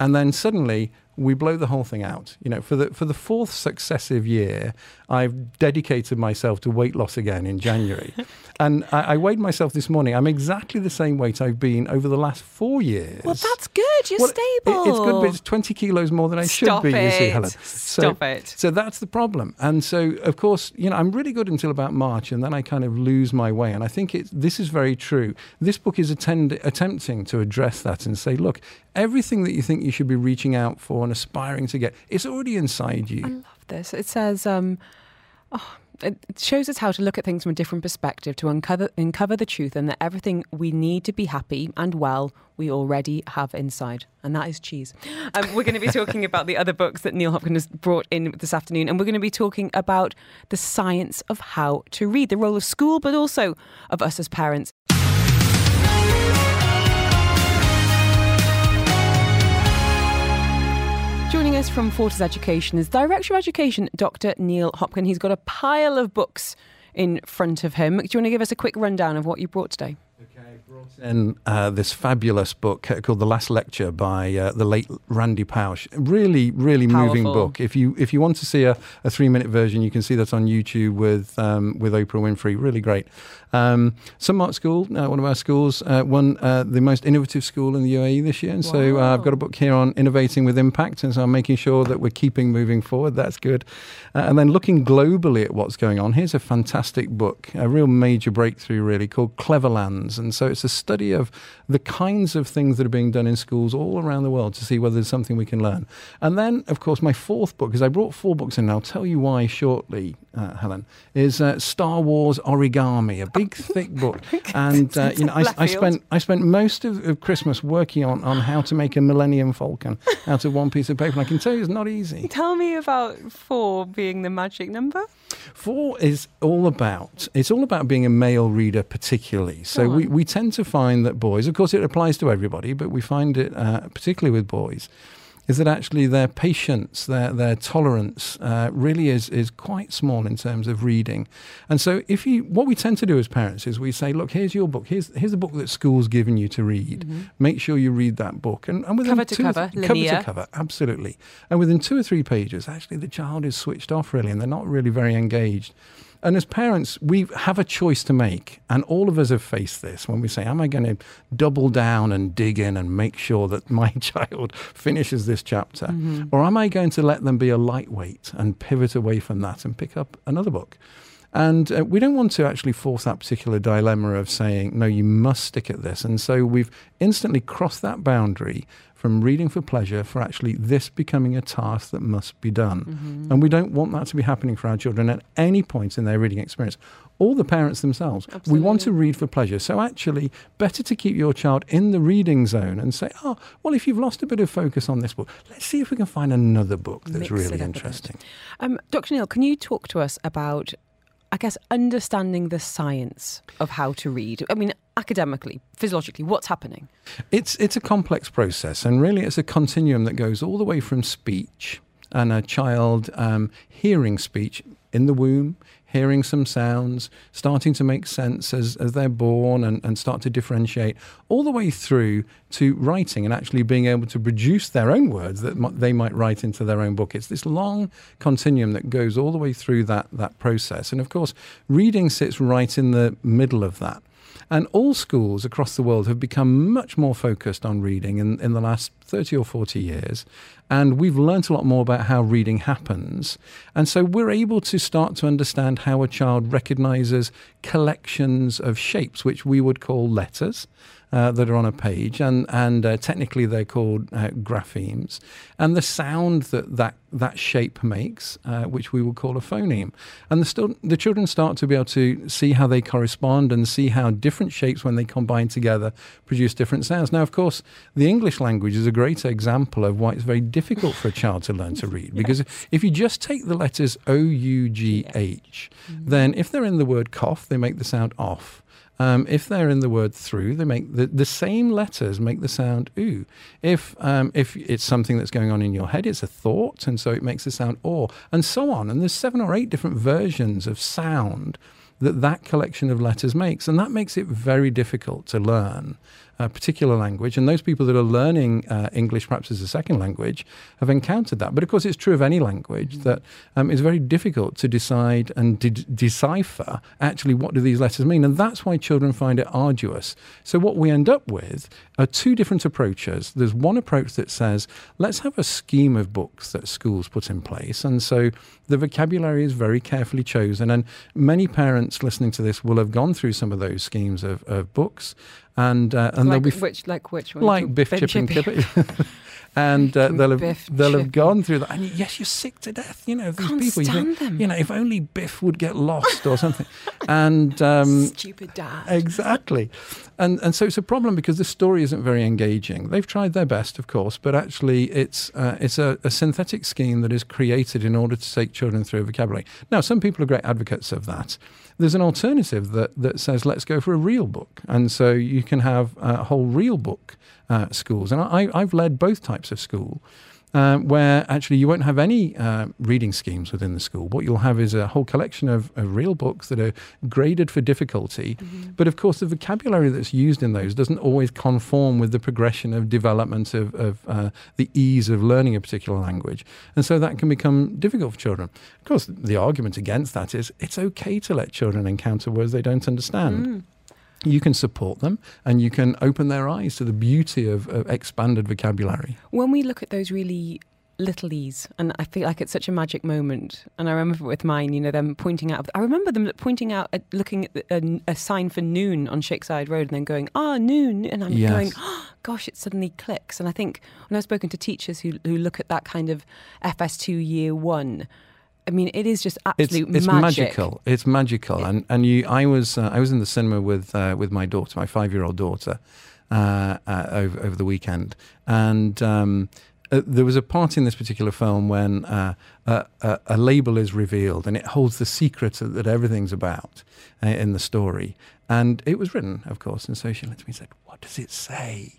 And then suddenly we blow the whole thing out. You know, for the for the fourth successive year, I've dedicated myself to weight loss again in January, and I, I, weighed myself this morning. I'm exactly the same weight I've been over the last four years. Well, that's good. You're well, stable. It, it's good, but it's 20 kilos more than I Stop should be. It. You see, Helen. So, Stop it. So that's the problem. And so, of course, you know, I'm really good until about March, and then I kind of lose my way. And I think it, this is very true. This book is attend, attempting to address that and say, look, everything that you think you should be reaching out for and aspiring to get, it's already inside you. I love this. It says, um, oh, it shows us how to look at things from a different perspective, to uncover, uncover the truth, and that everything we need to be happy and well, we already have inside. And that is cheese. Um, we're going to be talking about the other books that Neil Hopkin's brought in this afternoon, and we're going to be talking about the science of how to read, the role of school, but also of us as parents. Joining us from Fortes Education is Director of Education, Dr. Neil Hopkin. He's got a pile of books in front of him. Do you want to give us a quick rundown of what you brought today? In uh, this fabulous book uh, called The Last Lecture by uh, the late Randy Pausch. Really, really moving book. If you if you want to see a, a three minute version, you can see that on YouTube with um, with Oprah Winfrey. Really great. Um, Sunmarke School, uh, one of our schools, uh, won uh, the most innovative school in the UAE this year. And so uh, I've got a book here on innovating with impact. And so I'm making sure that we're keeping moving forward. That's good. Uh, and then looking globally at what's going on, here's a fantastic book, a real major breakthrough, really, called Cleverlands. And so it's a study of the kinds of things that are being done in schools all around the world to see whether there's something we can learn. And then, of course, my fourth book, because I brought four books in, and I'll tell you why shortly, uh, Helen, is uh, Star Wars Origami, a big, thick book. And, uh, you know, I, I spent I spent most of, of Christmas working on, on how to make a Millennium Falcon out of one piece of paper. And I can tell you it's not easy. Tell me about four being the magic number. Four is all about it's all about being a male reader, particularly. So we, we tend to find that boys, of course, it applies to everybody, but we find it uh, particularly with boys, is that actually their patience, their their tolerance, uh, really is is quite small in terms of reading. And so, if you what we tend to do as parents is we say, look, here's your book, here's here's the book that school's given you to read. Make sure you read that book, and, and within Mm-hmm. Cover to two cover, th- cover to cover, absolutely. And within two or three pages, actually, the child is switched off really, and they're not really very engaged. And as parents, we have a choice to make, and all of us have faced this when we say, "Am I going to double down and dig in and make sure that my child finishes this chapter, Mm-hmm. or am I going to let them be a lightweight and pivot away from that and pick up another book?" And uh, we don't want to actually force that particular dilemma of saying, no, you must stick at this. And so we've instantly crossed that boundary from reading for pleasure for actually this becoming a task that must be done. And we don't want that to be happening for our children at any point in their reading experience. Or the parents themselves. We want to read for pleasure. So actually, better to keep your child in the reading zone and say, oh, well, if you've lost a bit of focus on this book, let's see if we can find another book that's Mix really up a bit. interesting. Um, Dr. Neil, can you talk to us about, I guess, understanding the science of how to read? I mean, academically, physiologically, what's happening? It's it's a complex process, and really, it's a continuum that goes all the way from speech and a child um, hearing speech in the womb, hearing some sounds, starting to make sense as, as they're born and, and start to differentiate, all the way through to writing and actually being able to produce their own words that mi- they might write into their own book. It's this long continuum that goes all the way through that, that process. And of course, reading sits right in the middle of that. And all schools across the world have become much more focused on reading in, in the last 30 or 40 years. And we've learnt a lot more about how reading happens. And so we're able to start to understand how a child recognizes collections of shapes, which we would call letters. Uh, that are on a page, and and uh, technically they're called uh, graphemes, and the sound that that, that shape makes, uh, which we will call a phoneme, and the stu- the children start to be able to see how they correspond and see how different shapes, when they combine together, produce different sounds. Now, of course, the English language is a great example of why it's very difficult for a child to learn to read, because if you just take the letters O U G H, then if they're in the word cough, they make the sound off. Um, if they're in the word through, they make the, the same letters make the sound ooh. If um, if it's something that's going on in your head, it's a thought, and so it makes the sound or, and so on. And there's seven or eight different versions of sound that that collection of letters makes, and that makes it very difficult to learn a particular language. And those people that are learning uh, English, perhaps as a second language, have encountered that. But of course, it's true of any language that um, it's very difficult to decide and de- decipher actually what do these letters mean. And that's why children find it arduous. So what we end up with are two different approaches. There's one approach that says, let's have a scheme of books that schools put in place. And so the vocabulary is very carefully chosen. And many parents listening to this will have gone through some of those schemes of, of books. And, uh, and like they'll be which, like which one? like Biff, Chip, and and uh, they'll have Biff, they'll have gone through that. And yes, you're sick to death. You know these Can't people. You, think, stand them. you know, if only Biff would get lost or something. and um, Stupid dad. exactly, and and so it's a problem because the story isn't very engaging. They've tried their best, of course, but actually it's uh, it's a, a synthetic scheme that is created in order to take children through a vocabulary. Now, some people are great advocates of that. There's an alternative that, that says let's go for a real book, and so you can have uh, whole real book uh, schools. And I, I've led both types of school. Uh, where actually you won't have any uh, reading schemes within the school. What you'll have is a whole collection of, of real books that are graded for difficulty. Mm-hmm. But of course, the vocabulary that's used in those doesn't always conform with the progression of development of, of uh, the ease of learning a particular language. And so that can become difficult for children. Of course, the argument against that is it's okay to let children encounter words they don't understand. Mm you can support them and you can open their eyes to the beauty of, of expanded vocabulary. When we look at those really little e's and i feel like it's such a magic moment and i remember with mine you know them pointing out i remember them pointing out uh, looking at a, a, sign for noon on Sheikh Zayed road and then going ah oh, noon and i'm yes. going oh, gosh it suddenly clicks and i think when i've spoken to teachers who, who look at that kind of fs2 year one I mean, it is just absolute it's, it's magic. magical. It's magical, and and you, I was uh, I was in the cinema with uh, with my daughter, my five year old daughter, uh, uh, over over the weekend, and. Um, uh, there was a part in this particular film when uh, a, a, label is revealed and it holds the secret that everything's about in the story. And it was written, of course, and so she looked at me and said, What does it say?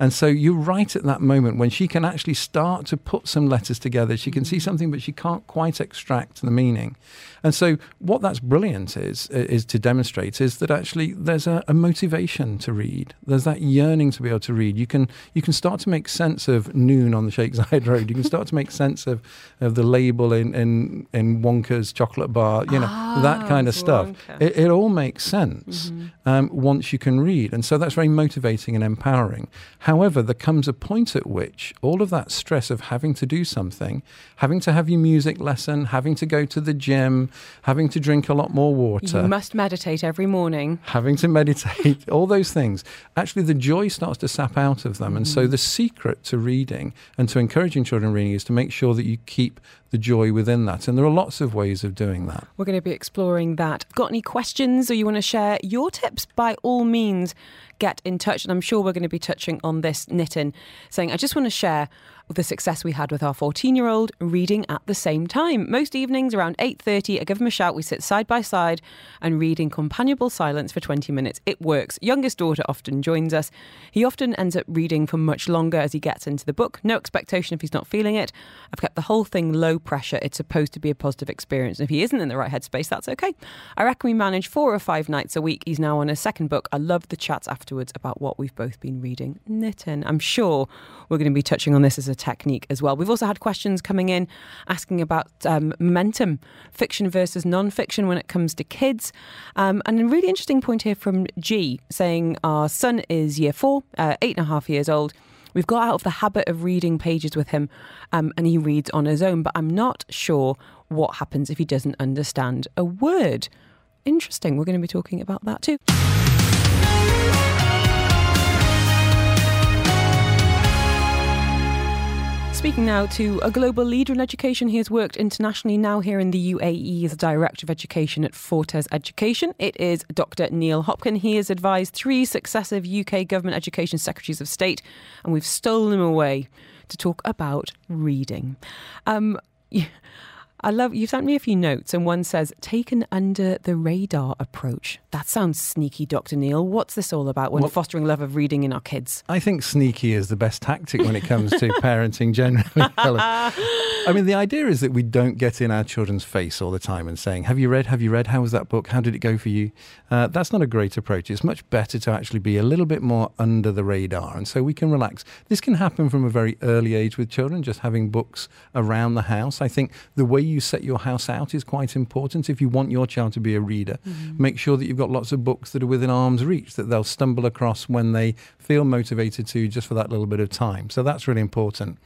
And so you're right at that moment when she can actually start to put some letters together. She can see mm. something, but she can't quite extract the meaning. And so what that's brilliant is is to demonstrate is that actually there's a, a motivation to read. There's that yearning to be able to read. You can you can start to make sense of noon on the Sheikh Zayed Road. You can start to make sense of, of the label in, in, in Wonka's chocolate bar. You know ah, that kind of stuff. It, it, all makes sense mm-hmm. um, once you can read, and so that's very motivating and empowering. However, there comes a point at which all of that stress of having to do something, having to have your music lesson, having to go to the gym, having to drink a lot more water. You must meditate every morning. Having to meditate, all those things. Actually, the joy starts to sap out of them. Mm. And so, mm. the secret to reading and to encouraging children reading is to make sure that you keep the joy within that. And there are lots of ways of doing that. We're going to be exploring that. Got any questions or you want to share your tips? By all means, get in touch. And I'm sure we're going to be touching on this, Nitin, saying, I just want to share the success we had with our 14 year old reading at the same time. Most evenings around 8.30, I give him a shout, we sit side by side and read in companionable silence for 20 minutes. It works. Youngest daughter often joins us. He often ends up reading for much longer as he gets into the book. No expectation if he's not feeling it. I've kept the whole thing low pressure. It's supposed to be a positive experience. And if he isn't in the right headspace, that's okay. I reckon we manage four or five nights a week. He's now on a second book. I love the chats afterwards about what we've both been reading. Nitin, I'm sure we're going to be touching on this as a technique as well. We've also had questions coming in asking about um, momentum, fiction versus non-fiction when it comes to kids. Um, and a really interesting point here from G saying our son is year four, uh, eight and a half years old. We've got out of the habit of reading pages with him um, and he reads on his own, but I'm not sure what happens if he doesn't understand a word. Interesting. We're going to be talking about that too. Speaking now to a global leader in education, he has worked internationally now here in the UAE as Director of Education at Fortes Education. It is Dr. Neil Hopkin. He has advised three successive UK government education secretaries of state, and we've stolen him away to talk about reading. Um, I love you sent me a few notes, and one says taken under the radar approach. That sounds sneaky, Dr. Neil. What's this all about when well, fostering love of reading in our kids? I think sneaky is the best tactic when it comes to parenting generally. I mean, the idea is that we don't get in our children's face all the time and saying, Have you read? Have you read? How was that book? How did it go for you? Uh, that's not a great approach. It's much better to actually be a little bit more under the radar. And so we can relax. This can happen from a very early age with children, just having books around the house. I think the way you you set your house out is quite important. If you want your child to be a reader, mm-hmm. make sure that you've got lots of books that are within arm's reach that they'll stumble across when they feel motivated to just for that little bit of time. So that's really important.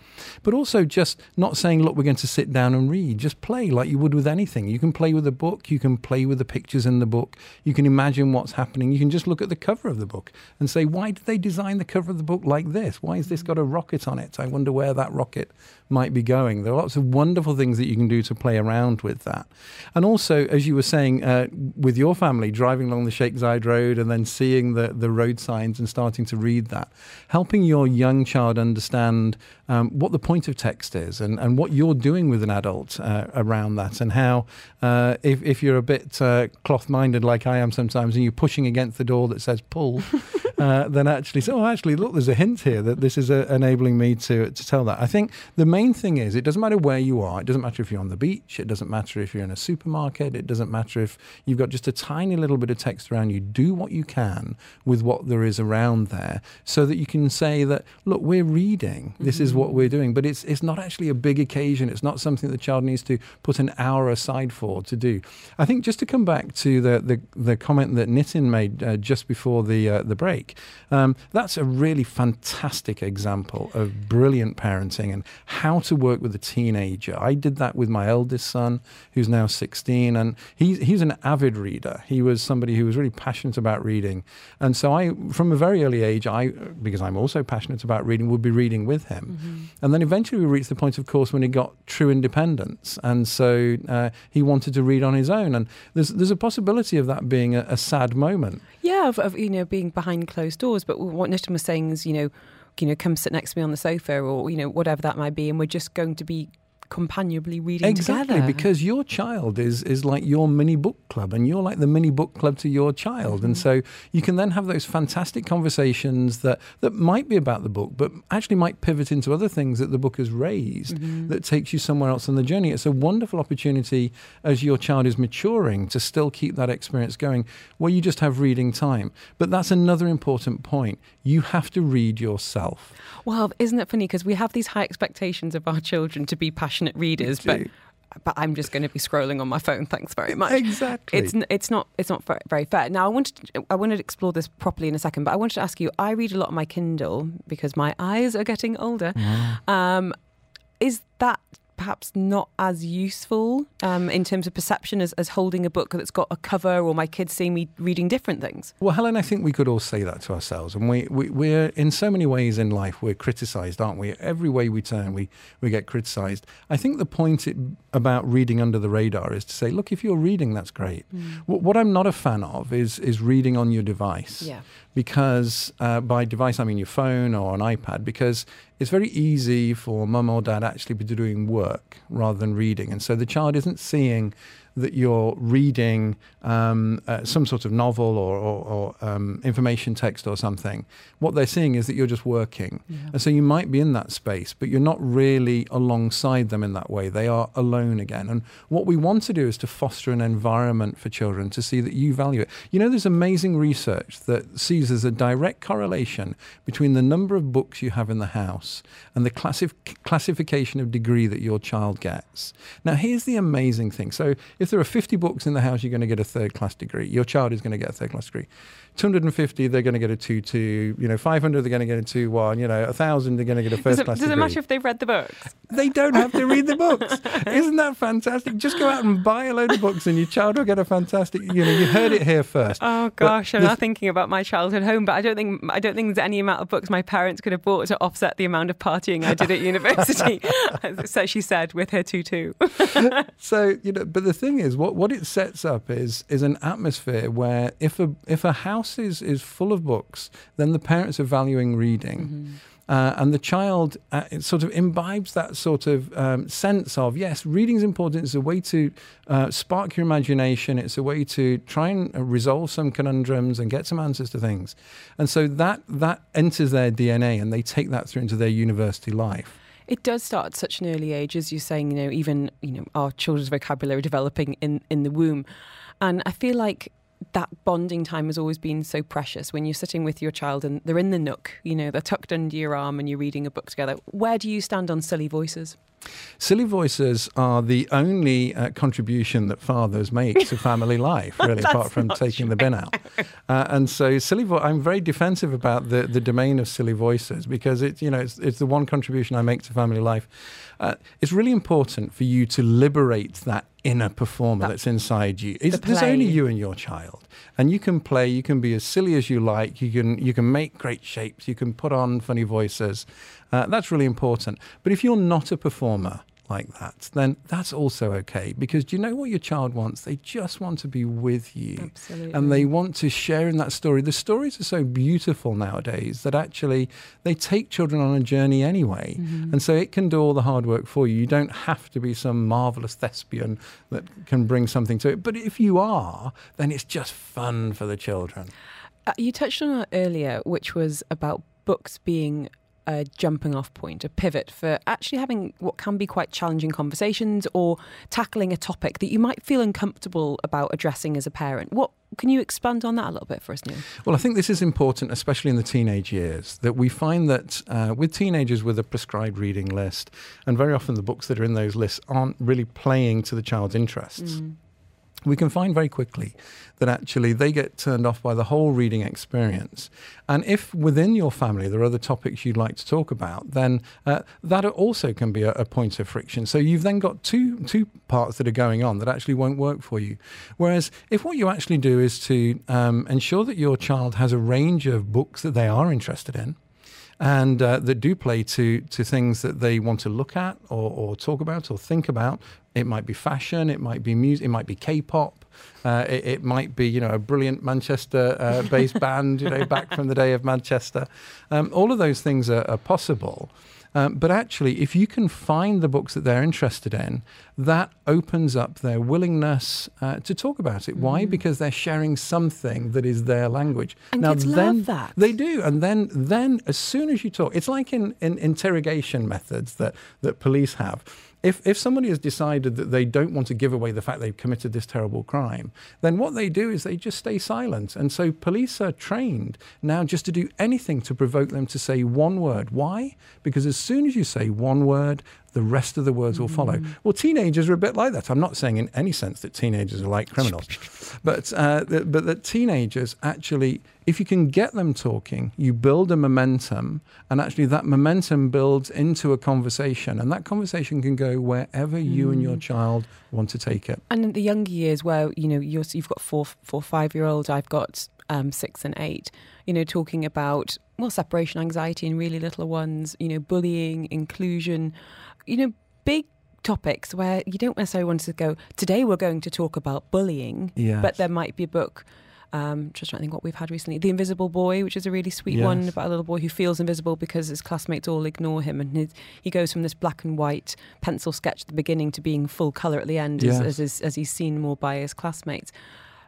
But also just not saying, look, we're going to sit down and read. Just play like you would with anything. You can play with a book, you can play with the pictures in the book, you can imagine what's happening. You can just look at the cover of the book and say, why did they design the cover of the book like this? Why has this got a rocket on it? I wonder where that rocket might be going. There are lots of wonderful things that you can do to play around with that. And also, as you were saying, uh, with your family, driving along the Sheikh Zayed Road and then seeing the, the road signs and starting to read that, helping your young child understand um, what the point of text is and, and what you're doing with an adult uh, around that, and how uh, if, if you're a bit uh, cloth minded like I am sometimes and you're pushing against the door that says pull. uh, than actually say, oh, actually, look, there's a hint here that this is uh, enabling me to, to tell that. I think the main thing is it doesn't matter where you are. It doesn't matter if you're on the beach. It doesn't matter if you're in a supermarket. It doesn't matter if you've got just a tiny little bit of text around you. Do what you can with what there is around there so that you can say that, look, we're reading. This mm-hmm. is what we're doing. But it's, it's not actually a big occasion. It's not something the child needs to put an hour aside for to do. I think just to come back to the, the, the comment that Nitin made uh, just before the, uh, the break, um, that's a really fantastic example of brilliant parenting and how to work with a teenager. I did that with my eldest son, who's now 16, and he's, he's an avid reader. He was somebody who was really passionate about reading. And so I, from a very early age, I, because I'm also passionate about reading, would be reading with him. Mm-hmm. And then eventually we reached the point, of course, when he got true independence. And so uh, he wanted to read on his own. And there's, there's a possibility of that being a, a sad moment. Yeah, of, of, you know, being behind closed doors. But what Nitin was saying is, you know, you know, come sit next to me on the sofa or, you know, whatever that might be. And we're just going to be companionably reading exactly together. because your child is is like your mini book club and you're like the mini book club to your child mm-hmm. and so you can then have those fantastic conversations that that might be about the book but actually might pivot into other things that the book has raised mm-hmm. that takes you somewhere else on the journey it's a wonderful opportunity as your child is maturing to still keep that experience going where you just have reading time but that's another important point you have to read yourself well isn't it funny because we have these high expectations of our children to be passionate passionate readers, but but I'm just going to be scrolling on my phone. Thanks very much. Exactly. It's it's not it's not very fair. Now I wanted I wanted to explore this properly in a second, but I wanted to ask you. I read a lot on my Kindle because my eyes are getting older. Um, is that perhaps not as useful um, in terms of perception as, as holding a book that's got a cover or my kids seeing me reading different things. Well, Helen, I think we could all say that to ourselves. And we, we, we're in so many ways in life, we're criticized, aren't we? Every way we turn, we, we get criticized. I think the point it, about reading under the radar is to say, look, if you're reading, that's great. Mm. What, what, I'm not a fan of is, is reading on your device. Yeah because uh, by device I mean your phone or an iPad, because it's very easy for mum or dad actually be doing work rather than reading, and so the child isn't seeing that you're reading um, uh, some sort of novel or, or, or um, information text or something, what they're seeing is that you're just working. Yeah. And so you might be in that space, but you're not really alongside them in that way. They are alone again. And what we want to do is to foster an environment for children to see that you value it. You know, there's amazing research that sees there's a direct correlation between the number of books you have in the house and the classif- classification of degree that your child gets. Now, here's the amazing thing. So if if there are 50 books in the house, you're going to get a third class degree. Your child is going to get a third class degree. 250, they're going to get a 2 2. You know, 500, they're going to get a 2 1. You know, 1,000, they're going to get a first does it, class Does degree. it matter if they've read the books? They don't have to read the books. Isn't that fantastic? Just go out and buy a load of books and your child will get a fantastic, you know, you heard it here first. Oh, gosh, but I'm not thinking about my childhood home, but I don't think I don't think there's any amount of books my parents could have bought to offset the amount of partying I did at university. so she said with her 2 2. so, you know, but the thing is, what, what it sets up is is an atmosphere where if a if a house is, is full full of books, then the parents are valuing reading. Mm-hmm. Uh, and the child uh, sort of imbibes that sort of um, sense of yes, reading is important. It's a way to uh, spark your imagination. It's a way to try and uh, resolve some conundrums and get some answers to things. And so that that enters their DNA, and they take that through into their university life. It does start at such an early age, as you're saying. You know, even you know our children's vocabulary developing in in the womb, and I feel like that bonding time has always been so precious when you're sitting with your child and they're in the nook, you know, they're tucked under your arm and you're reading a book together. Where do you stand on silly voices? Silly voices are the only uh, contribution that fathers make to family life, really, apart from taking true. the bin out. Uh, and so, silly. Vo- I'm very defensive about the, the domain of silly voices because it's you know it's, it's the one contribution I make to family life. Uh, it's really important for you to liberate that inner performer that, that's inside you. It's, the there's only you and your child, and you can play. You can be as silly as you like. You can you can make great shapes. You can put on funny voices. Uh, that's really important. But if you're not a performer, like that, then that's also okay. Because do you know what your child wants? They just want to be with you. Absolutely. And they want to share in that story. The stories are so beautiful nowadays that actually they take children on a journey anyway. Mm-hmm. And so it can do all the hard work for you. You don't have to be some marvelous thespian that can bring something to it. But if you are, then it's just fun for the children. Uh, you touched on it earlier, which was about books being a jumping off point, a pivot for actually having what can be quite challenging conversations or tackling a topic that you might feel uncomfortable about addressing as a parent. What can you expand on that a little bit for us, Neil? Well, I think this is important, especially in the teenage years, that we find that uh, with teenagers with a prescribed reading list, and very often the books that are in those lists aren't really playing to the child's interests. Mm we can find very quickly that actually they get turned off by the whole reading experience. And if within your family there are other topics you'd like to talk about, then uh, that also can be a, a, point of friction. So you've then got two two parts that are going on that actually won't work for you. Whereas if what you actually do is to um, ensure that your child has a range of books that they are interested in, and uh, that do play to to things that they want to look at or, or talk about or think about. It might be fashion, it might be music, it might be K-pop, uh, it, it, might be you know a brilliant Manchester-based uh, band, you know, back from the day of Manchester. Um, all of those things are, are possible. Um, but actually, if you can find the books that they're interested in, that opens up their willingness uh, to talk about it. Mm. Why? Because they're sharing something that is their language. And now, kids then, love that. They do. And then, then as soon as you talk, it's like in, in interrogation methods that, that police have if, if somebody has decided that they don't want to give away the fact they've committed this terrible crime, then what they do is they just stay silent. And so police are trained now just to do anything to provoke them to say one word. Why? Because as soon as you say one word, the rest of the words will follow. Mm. Well, teenagers are a bit like that. I'm not saying in any sense that teenagers are like criminals, but uh, but that teenagers actually, if you can get them talking, you build a momentum, and actually that momentum builds into a conversation, and that conversation can go wherever mm. you and your mm. child want to take it. And in the younger years, where you know you have got four, four, five year olds, I've got um, six and eight. You know, talking about well separation anxiety in really little ones. You know, bullying, inclusion you know, big topics where you don't necessarily want to go, today we're going to talk about bullying, yes. but there might be a book. Um, just trying to think what we've had recently. The Invisible Boy, which is a really sweet yes. one about a little boy who feels invisible because his classmates all ignore him, and his, he goes from this black and white pencil sketch at the beginning to being full color at the end, yes. as, as, as he's seen more by his classmates.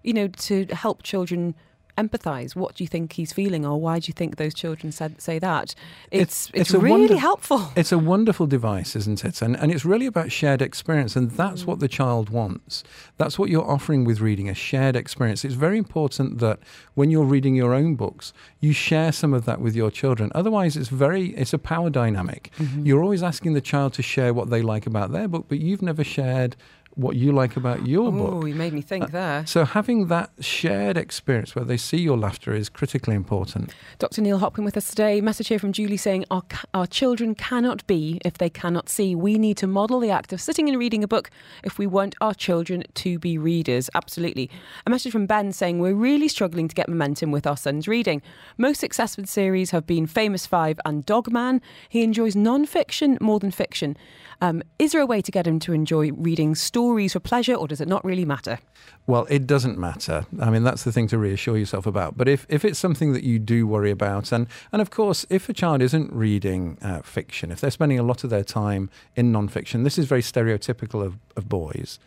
You know, to help children empathise. What do you think he's feeling, or why do you think those children said, say that? It's it's, it's, it's really wonder, helpful. It's a wonderful device, isn't it? And and it's really about shared experience, and that's mm. what the child wants. That's what you're offering with reading a shared experience. It's very important that when you're reading your own books, you share some of that with your children. Otherwise, it's very it's a power dynamic. Mm-hmm. You're always asking the child to share what they like about their book, but you've never shared what you like about your Ooh, book. Oh, you made me think uh, there. So having that shared experience where they see your laughter is critically important. Dr. Neil Hopkin with us today. Message here from Julie saying our our children cannot be if they cannot see. We need to model the act of sitting and reading a book if we want our children to be readers. Absolutely. A message from Ben saying we're really struggling to get momentum with our son's reading. Most successful series have been Famous Five and Dogman. He enjoys non-fiction more than fiction. Um, is there a way to get him to enjoy reading stories for pleasure, or does it not really matter? Well, it doesn't matter. I mean, that's the thing to reassure yourself about. But if, if it's something that you do worry about, and, and of course, if a child isn't reading uh, fiction, if they're spending a lot of their time in non-fiction, this is very stereotypical of, of boys.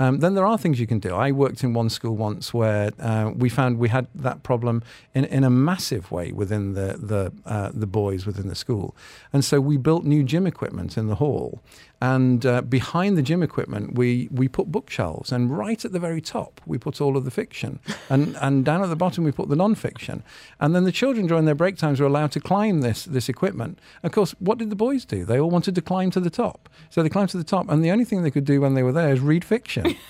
Um, then there are things you can do. I worked in one school once where uh, we found we had that problem in, in a massive way within the the uh, the boys within the school, and so we built new gym equipment in the hall, and uh, behind the gym equipment, we, we put bookshelves, and right at the very top, we put all of the fiction, and and down at the bottom, we put the non-fiction. And then the children during their break times were allowed to climb this this equipment. Of course, what did the boys do? They all wanted to climb to the top, so they climbed to the top, and the only thing they could do when they were there is read fiction.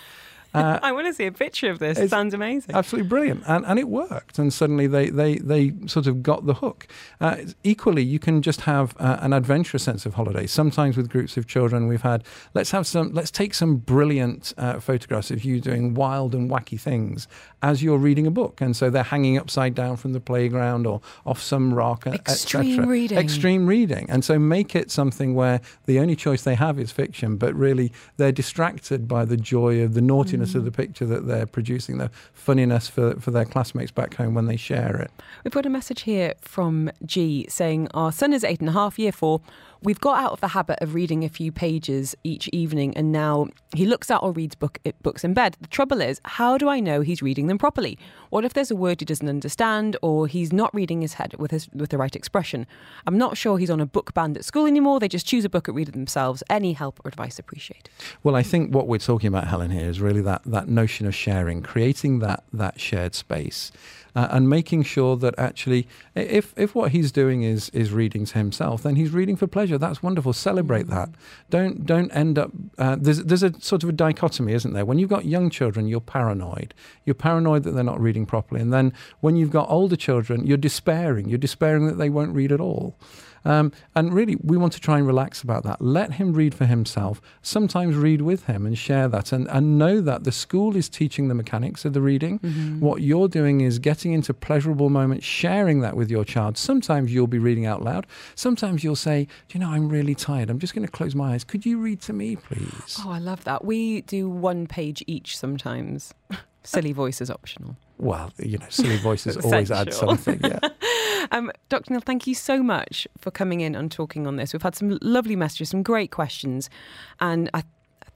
Uh, I want to see a picture of this. It sounds amazing. Absolutely brilliant. And, and it worked. And suddenly they, they, they sort of got the hook. Uh, equally, you can just have uh, an adventurous sense of holiday. Sometimes with groups of children, we've had, let's have some, let's take some brilliant uh, photographs of you doing wild and wacky things as you're reading a book. And so they're hanging upside down from the playground or off some rock, Extreme reading. Extreme reading. And so make it something where the only choice they have is fiction, but really they're distracted by the joy of the naughtiness of the mm. picture that they're producing, the funniness for, for their classmates back home when they share it. We've got a message here from G saying, Our son is eight and a half, year four. We've got out of the habit of reading a few pages each evening, and now he looks at or reads book, books in bed. The trouble is, how do I know he's reading them properly? What if there's a word he doesn't understand, or he's not reading his head with his with the right expression? I'm not sure he's on a book band at school anymore. They just choose a book and read it themselves. Any help or advice appreciated. Well, I think what we're talking about, Helen, here is really that that notion of sharing, creating that that shared space uh, and making sure that actually, if if what he's doing is is reading to himself, then he's reading for pleasure. That's wonderful. Celebrate mm. that. Don't don't end up. Uh, there's there's a sort of a dichotomy, isn't there? When you've got young children, you're paranoid. You're paranoid that they're not reading properly, and then when you've got older children, you're despairing. You're despairing that they won't read at all. Um, and really, we want to try and relax about that. Let him read for himself. Sometimes read with him and share that, and, and know that the school is teaching the mechanics of the reading. Mm-hmm. What you're doing is getting into pleasurable moments, sharing that with your child. Sometimes you'll be reading out loud. Sometimes you'll say, Do you know, I'm really tired. I'm just going to close my eyes. Could you read to me, please? Oh, I love that. We do one page each sometimes. Silly voice is optional. Well, you know, silly voices always add something. Yeah. um, Dr. Neil, thank you so much for coming in and talking on this. We've had some lovely messages, some great questions, and I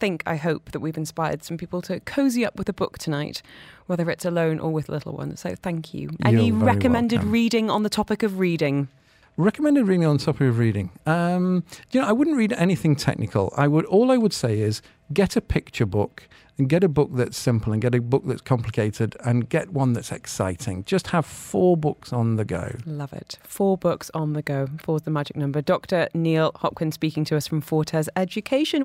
think, I hope that we've inspired some people to cozy up with a book tonight, whether it's alone or with little ones. So thank you. You're Any recommended welcome. reading on the topic of reading? Recommended reading on topic of reading. Um, you know, I wouldn't read anything technical. I would. All I would say is get a picture book and get a book that's simple and get a book that's complicated and get one that's exciting. Just have four books on the go. Love it. Four books on the go. Four's the magic number. Dr. Neil Hopkins speaking to us from Fortes Education.